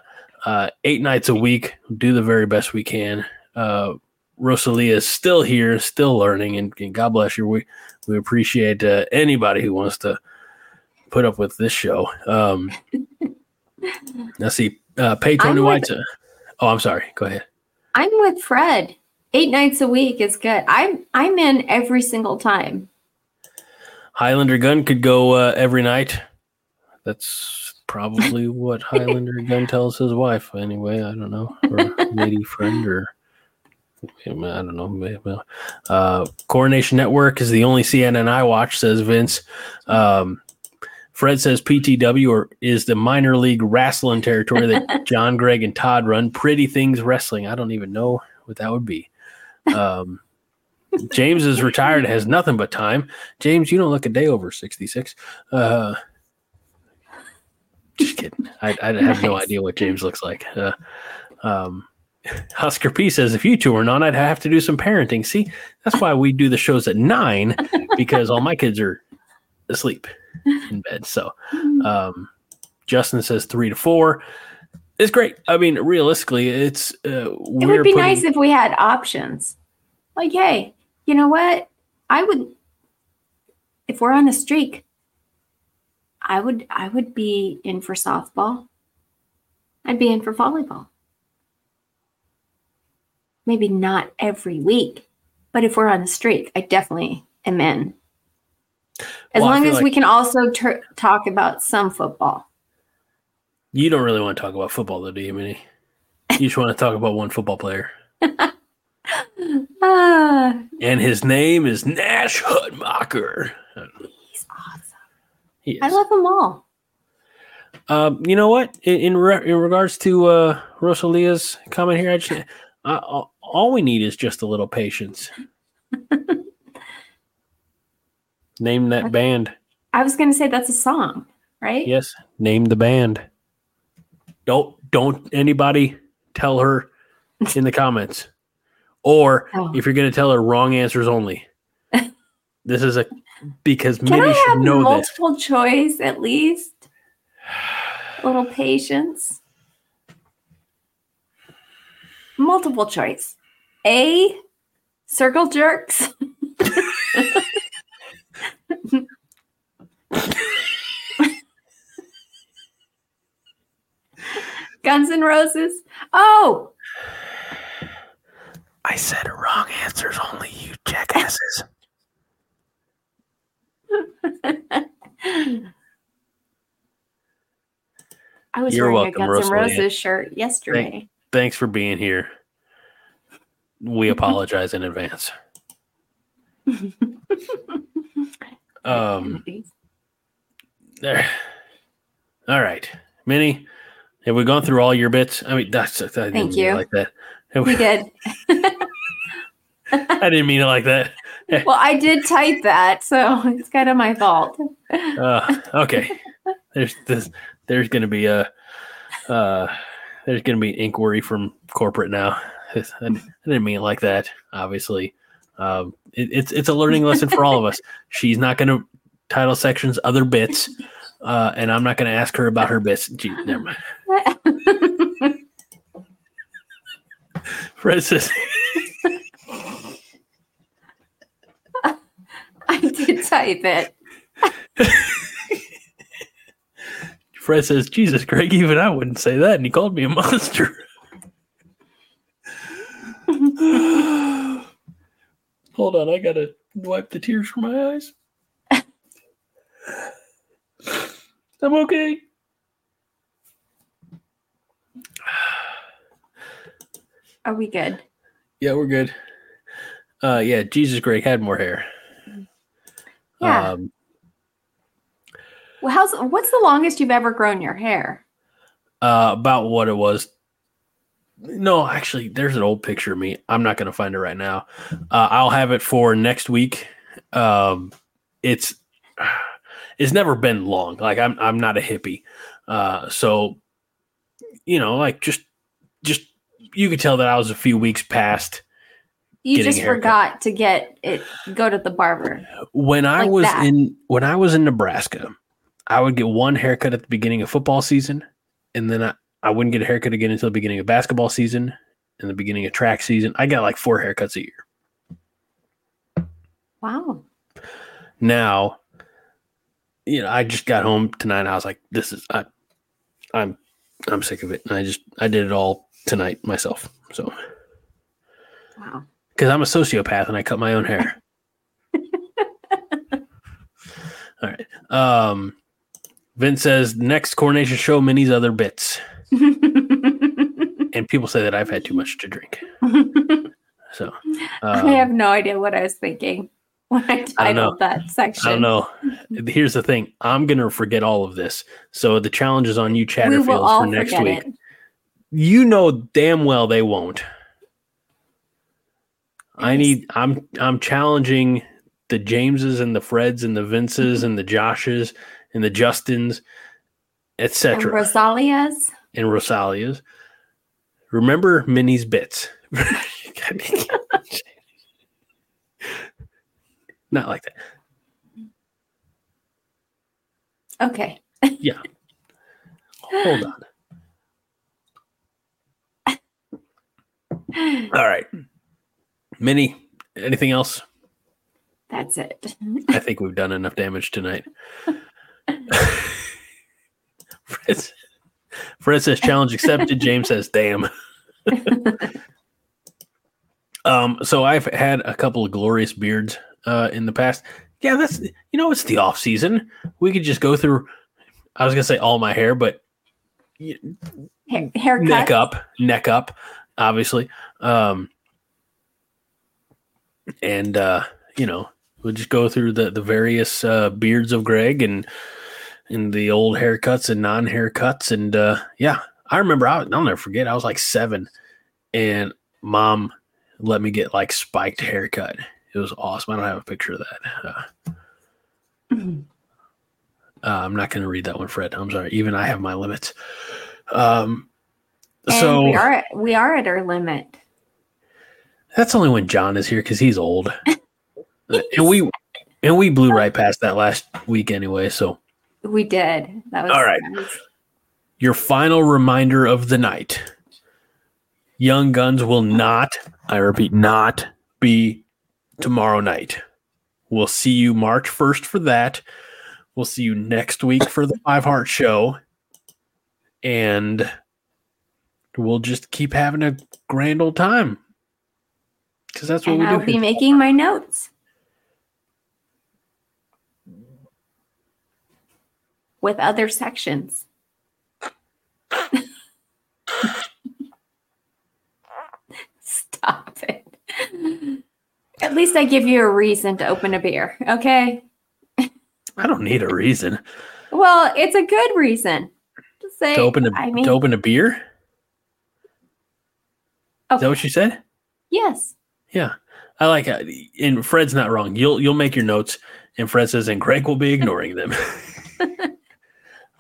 uh, eight nights a week do the very best we can. Uh, rosalia is still here still learning and, and god bless you we we appreciate uh, anybody who wants to put up with this show. Um [LAUGHS] let's see uh pay tony white oh i'm sorry. Go ahead i'm with fred eight nights a week is good. I'm I'm in every single time. Highlander Gun could go uh, every night. That's probably [LAUGHS] what Highlander Gun tells his wife. Anyway, I don't know, or lady friend, or I don't know. Uh, Corn Nation Network is the only CNN I watch, says Vince. Um, Fred says PTW or is the minor league wrestling territory that [LAUGHS] John, Greg, and Todd run. Pretty Things Wrestling. I don't even know what that would be. Um, [LAUGHS] James is retired, has nothing but time. James, you don't look a day over 66. Uh, just kidding. I, I have no idea what James looks like. Uh, um, Husker P says, if you two were not, I'd have to do some parenting. See, that's why we do the shows at nine because all my kids are asleep in bed. So, um, Justin says three to four. It's great. I mean, realistically, it's uh, it would be putting, nice if we had options like, hey, you know what? I would, if we're on a streak, I would, I would be in for softball. I'd be in for volleyball. Maybe not every week, but if we're on a streak, I definitely am in. As well, long as like we can also ter- talk about some football. You don't really want to talk about football, though, do you, Minnie? You just want to talk about one football player. ah. [LAUGHS] And his name is Nash Hutmacher. He's awesome. He I love them all. Um, you know what? In in, re- in regards to uh, Rosalia's comment here, I just, uh, all we need is just a little patience. [LAUGHS] Name that band. I was going to say that's a song, right? Yes, name the band. Don't don't anybody tell her in the comments. Or [LAUGHS] Oh. if you're going to tell her wrong answers only. [LAUGHS] this is a because Can Minnie I have know this. multiple choice at least? A [SIGHS] little patience. Multiple choice. A. Circle jerks. [LAUGHS] [LAUGHS] Guns N' Roses. Oh, I said wrong answers only, you jackasses. [LAUGHS] I was You're wearing welcome, a Guns N'. Roses shirt yesterday. Thanks for being here. We [LAUGHS] apologize in advance. Um, there. All right, Minnie. Have we gone through all your bits? I mean, that's I didn't Thank you. like that. We we- did. [LAUGHS] [LAUGHS] I didn't mean it like that. Well, I did type that, so it's kind of my fault. Uh, okay. There's this. There's going to be a. Uh, there's going to be an inquiry from corporate now. I, [LAUGHS] I didn't mean it like that. Obviously, um, it, it's it's a learning lesson for all of us. [LAUGHS] She's not going to title sections other bits, uh, and I'm not going to ask her about her bits. Gee, never mind. Fred says, [LAUGHS] I did type it. [LAUGHS] Fred says, Jesus, Greg, even I wouldn't say that, and he called me a monster. Hold on, I gotta wipe the tears from my eyes. [LAUGHS] I'm okay. Are we good? Yeah, we're good. Uh, yeah, Jesus, Greg had more hair. Yeah. Um, Well, how's what's the longest you've ever grown your hair? uh, about what it was. No, actually, there's an old picture of me. I'm not going to find it right now. Uh, I'll have it for next week. Um, it's [SIGHS] it's never been long. Like I'm I'm not a hippie, uh, so you know, like just just you could tell that I was a few weeks past You just forgot to get it. Go to the barber. when I Like was that. in when I was in Nebraska, I would get one haircut at the beginning of football season, and then I, I wouldn't get a haircut again until the beginning of basketball season and the beginning of track season. I got like four haircuts a year. Wow. Now, you know, I just got home tonight. And I was like, "This is I, I'm I'm sick of it." And I just I did it all tonight myself. So Wow. because I'm a sociopath and I cut my own hair. [LAUGHS] All right. Um, Vince says next Corn Nation show Minnie's other bits, and people say that I've had too much to drink. [LAUGHS] So I um, have no idea what I was thinking when I I titled that section. I don't know. [LAUGHS] Here's the thing: I'm gonna forget all of this. So the challenge is on you, Chatterfields, for next week. it. You know damn well they won't. I need. I'm. I'm challenging the Jameses and the Freds and the Vinces and the Joshes and the Justins, etc. Rosalia's. and Rosalia's. Remember Minnie's bits. [LAUGHS] Not like that. Okay. Yeah. Hold on. All right. Minnie, anything else? That's it. I think we've done enough damage tonight. [LAUGHS] Fred says challenge accepted. James says damn. um, so I've had a couple of glorious beards uh in the past. Yeah, that's you know, it's the off season. We could just go through I was gonna say all my hair, but Hair, haircut. neck up, neck up, obviously. Um, and uh, you know, we'll just go through the the various uh, beards of Greg and and the old haircuts and non haircuts, and uh, yeah, I remember. I, I'll never forget. I was like seven, and mom let me get like spiked haircut. It was awesome. I don't have a picture of that. Uh, Mhm. uh, I'm not going to read that one, Fred. I'm sorry. Even I have my limits. Um, And so we are we are at our limit. that's only when John is here because he's old, [LAUGHS] and we and we blew right past that last week anyway. So We did. That was All right. was- your final reminder of the night: Young Guns will not, I repeat, not be tomorrow night. We'll see you March 1st for that. We'll see you next week for the Five Heart Show. And we'll just keep having a grand old time. Because that's what and we I'll do. be here. making my notes. With other sections. Stop it. At least I give you a reason to open a beer, okay? I don't need a reason Well, it's a good reason. To say to open a, I mean, to open a beer. Is that what you said? yes. Yeah, I like it. And Fred's not wrong. You'll you'll make your notes, and Fred says, and Greg will be ignoring them. [LAUGHS]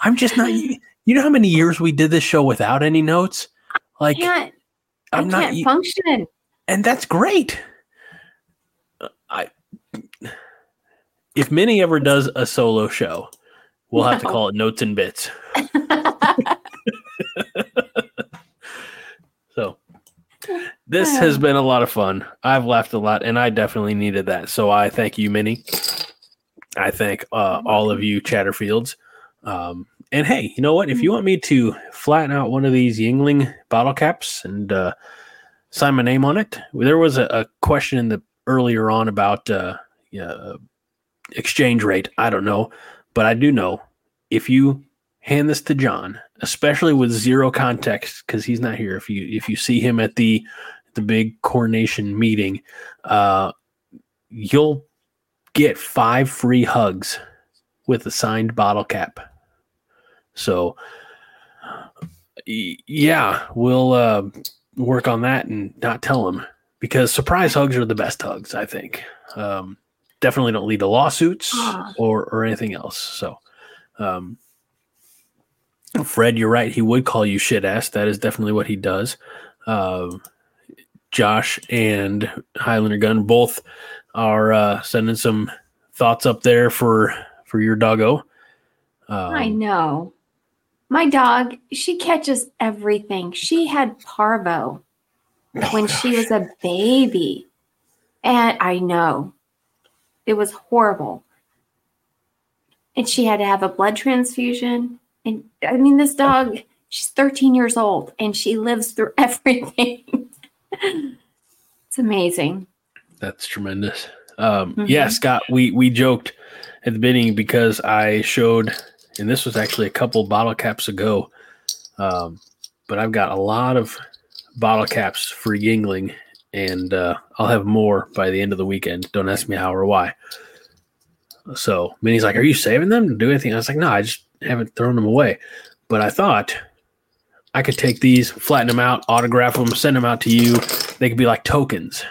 I'm just not. You, you know how many years we did this show without any notes? Like I can't I I'm not, can't u- function. and that's great. Uh, I if Minnie ever does a solo show, we'll have to call it Notes and Bits. [LAUGHS] So this has been a lot of fun. I've laughed a lot, and I definitely needed that. So I thank you, Minnie. I thank uh, all of you, Chatterfields. Um, and hey, you know what? If you want me to flatten out one of these Yuengling bottle caps and uh, sign my name on it, there was a, a question in the earlier on about uh, yeah, exchange rate. I don't know, but I do know if you hand this to John, especially with zero context because he's not here. If you if you see him at the the big Corn Nation meeting, uh, you'll get five free hugs with a signed bottle cap. So, yeah, we'll uh, work on that and not tell him because surprise hugs are the best hugs. I think. Um, definitely don't lead to lawsuits Ah. or or anything else. So. Um, Fred, you're right. He would call you shit ass. That is definitely what he does. Um, Josh and Highlander Gun both are uh, sending some thoughts up there for for your doggo. Um, I know. My dog, she catches everything. She had parvo when she was a baby. And I know it was horrible. And she had to have a blood transfusion. And I mean, this dog, she's 13 years old and she lives through [LAUGHS] everything. it's amazing. That's tremendous. Um, Mhm. Yeah, Scott, we we joked at the beginning because I showed, and this was actually a couple bottle caps ago, um, but I've got a lot of bottle caps for Yuengling, and uh, I'll have more by the end of the weekend. Don't ask me how or why. So Minnie's like, "Are you saving them to do anything?" I was like, "No, I just haven't thrown them away." But I thought I could take these, flatten them out, autograph them, send them out to you. They could be like tokens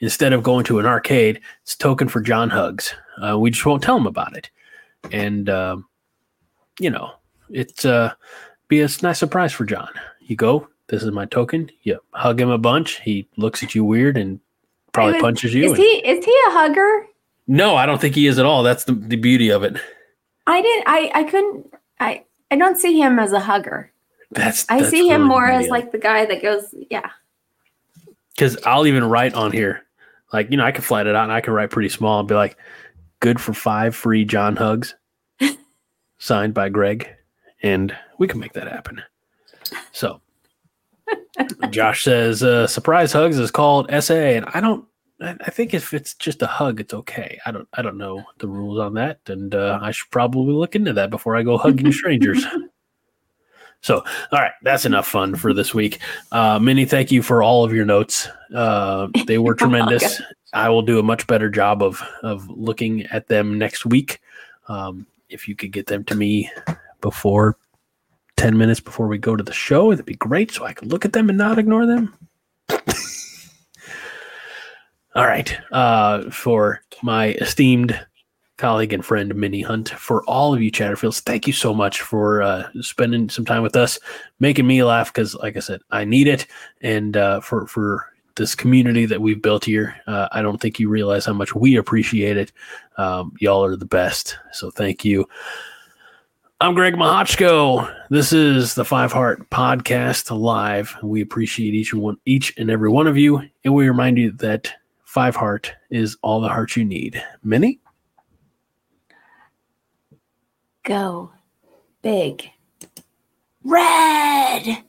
instead of going to an arcade, it's token for John Hugs. Uh, we just won't tell him about it, and um, you know, it's uh, be a nice surprise for John. You go, this is my token. You hug him a bunch. He looks at you weird and probably Is- punches you. Is and- he is he a hugger? no, I don't think he is at all. That's the, the beauty of it. I didn't I I couldn't I I don't see him as a hugger. That's I see him more as like the guy that goes, yeah. because I'll even write on here, like you know, I can flat it out and I can write pretty small and be like, "Good for five free John hugs," [LAUGHS] signed by Greg, and we can make that happen. So, [LAUGHS] Josh says, uh, "Surprise hugs is called SA," and I don't. I I think if it's just a hug, it's okay. I don't. I don't know the rules on that, and uh, I should probably look into that before I go hugging strangers. [LAUGHS] So, all right, that's enough fun for this week. Uh, Minnie, thank you for all of your notes. Uh, they were tremendous. I will do a much better job of of looking at them next week. Um, if you could get them to me before ten minutes before we go to the show, it'd be great, so I could look at them and not ignore them. [LAUGHS] All right. Uh, for my esteemed colleague and friend Minnie Hunt, for all of you Chatterfields, thank you so much for uh, spending some time with us, making me laugh because, like I said, I need it, and uh, for for this community that we've built here. Uh, I don't think you realize how much we appreciate it. Um, y'all are the best, so thank you. I'm Greg Mahochko. This is the Five Heart Podcast live. We appreciate each one, each and every one of you, and we remind you that Five Heart is all the heart you need. Minnie? Go big. Red.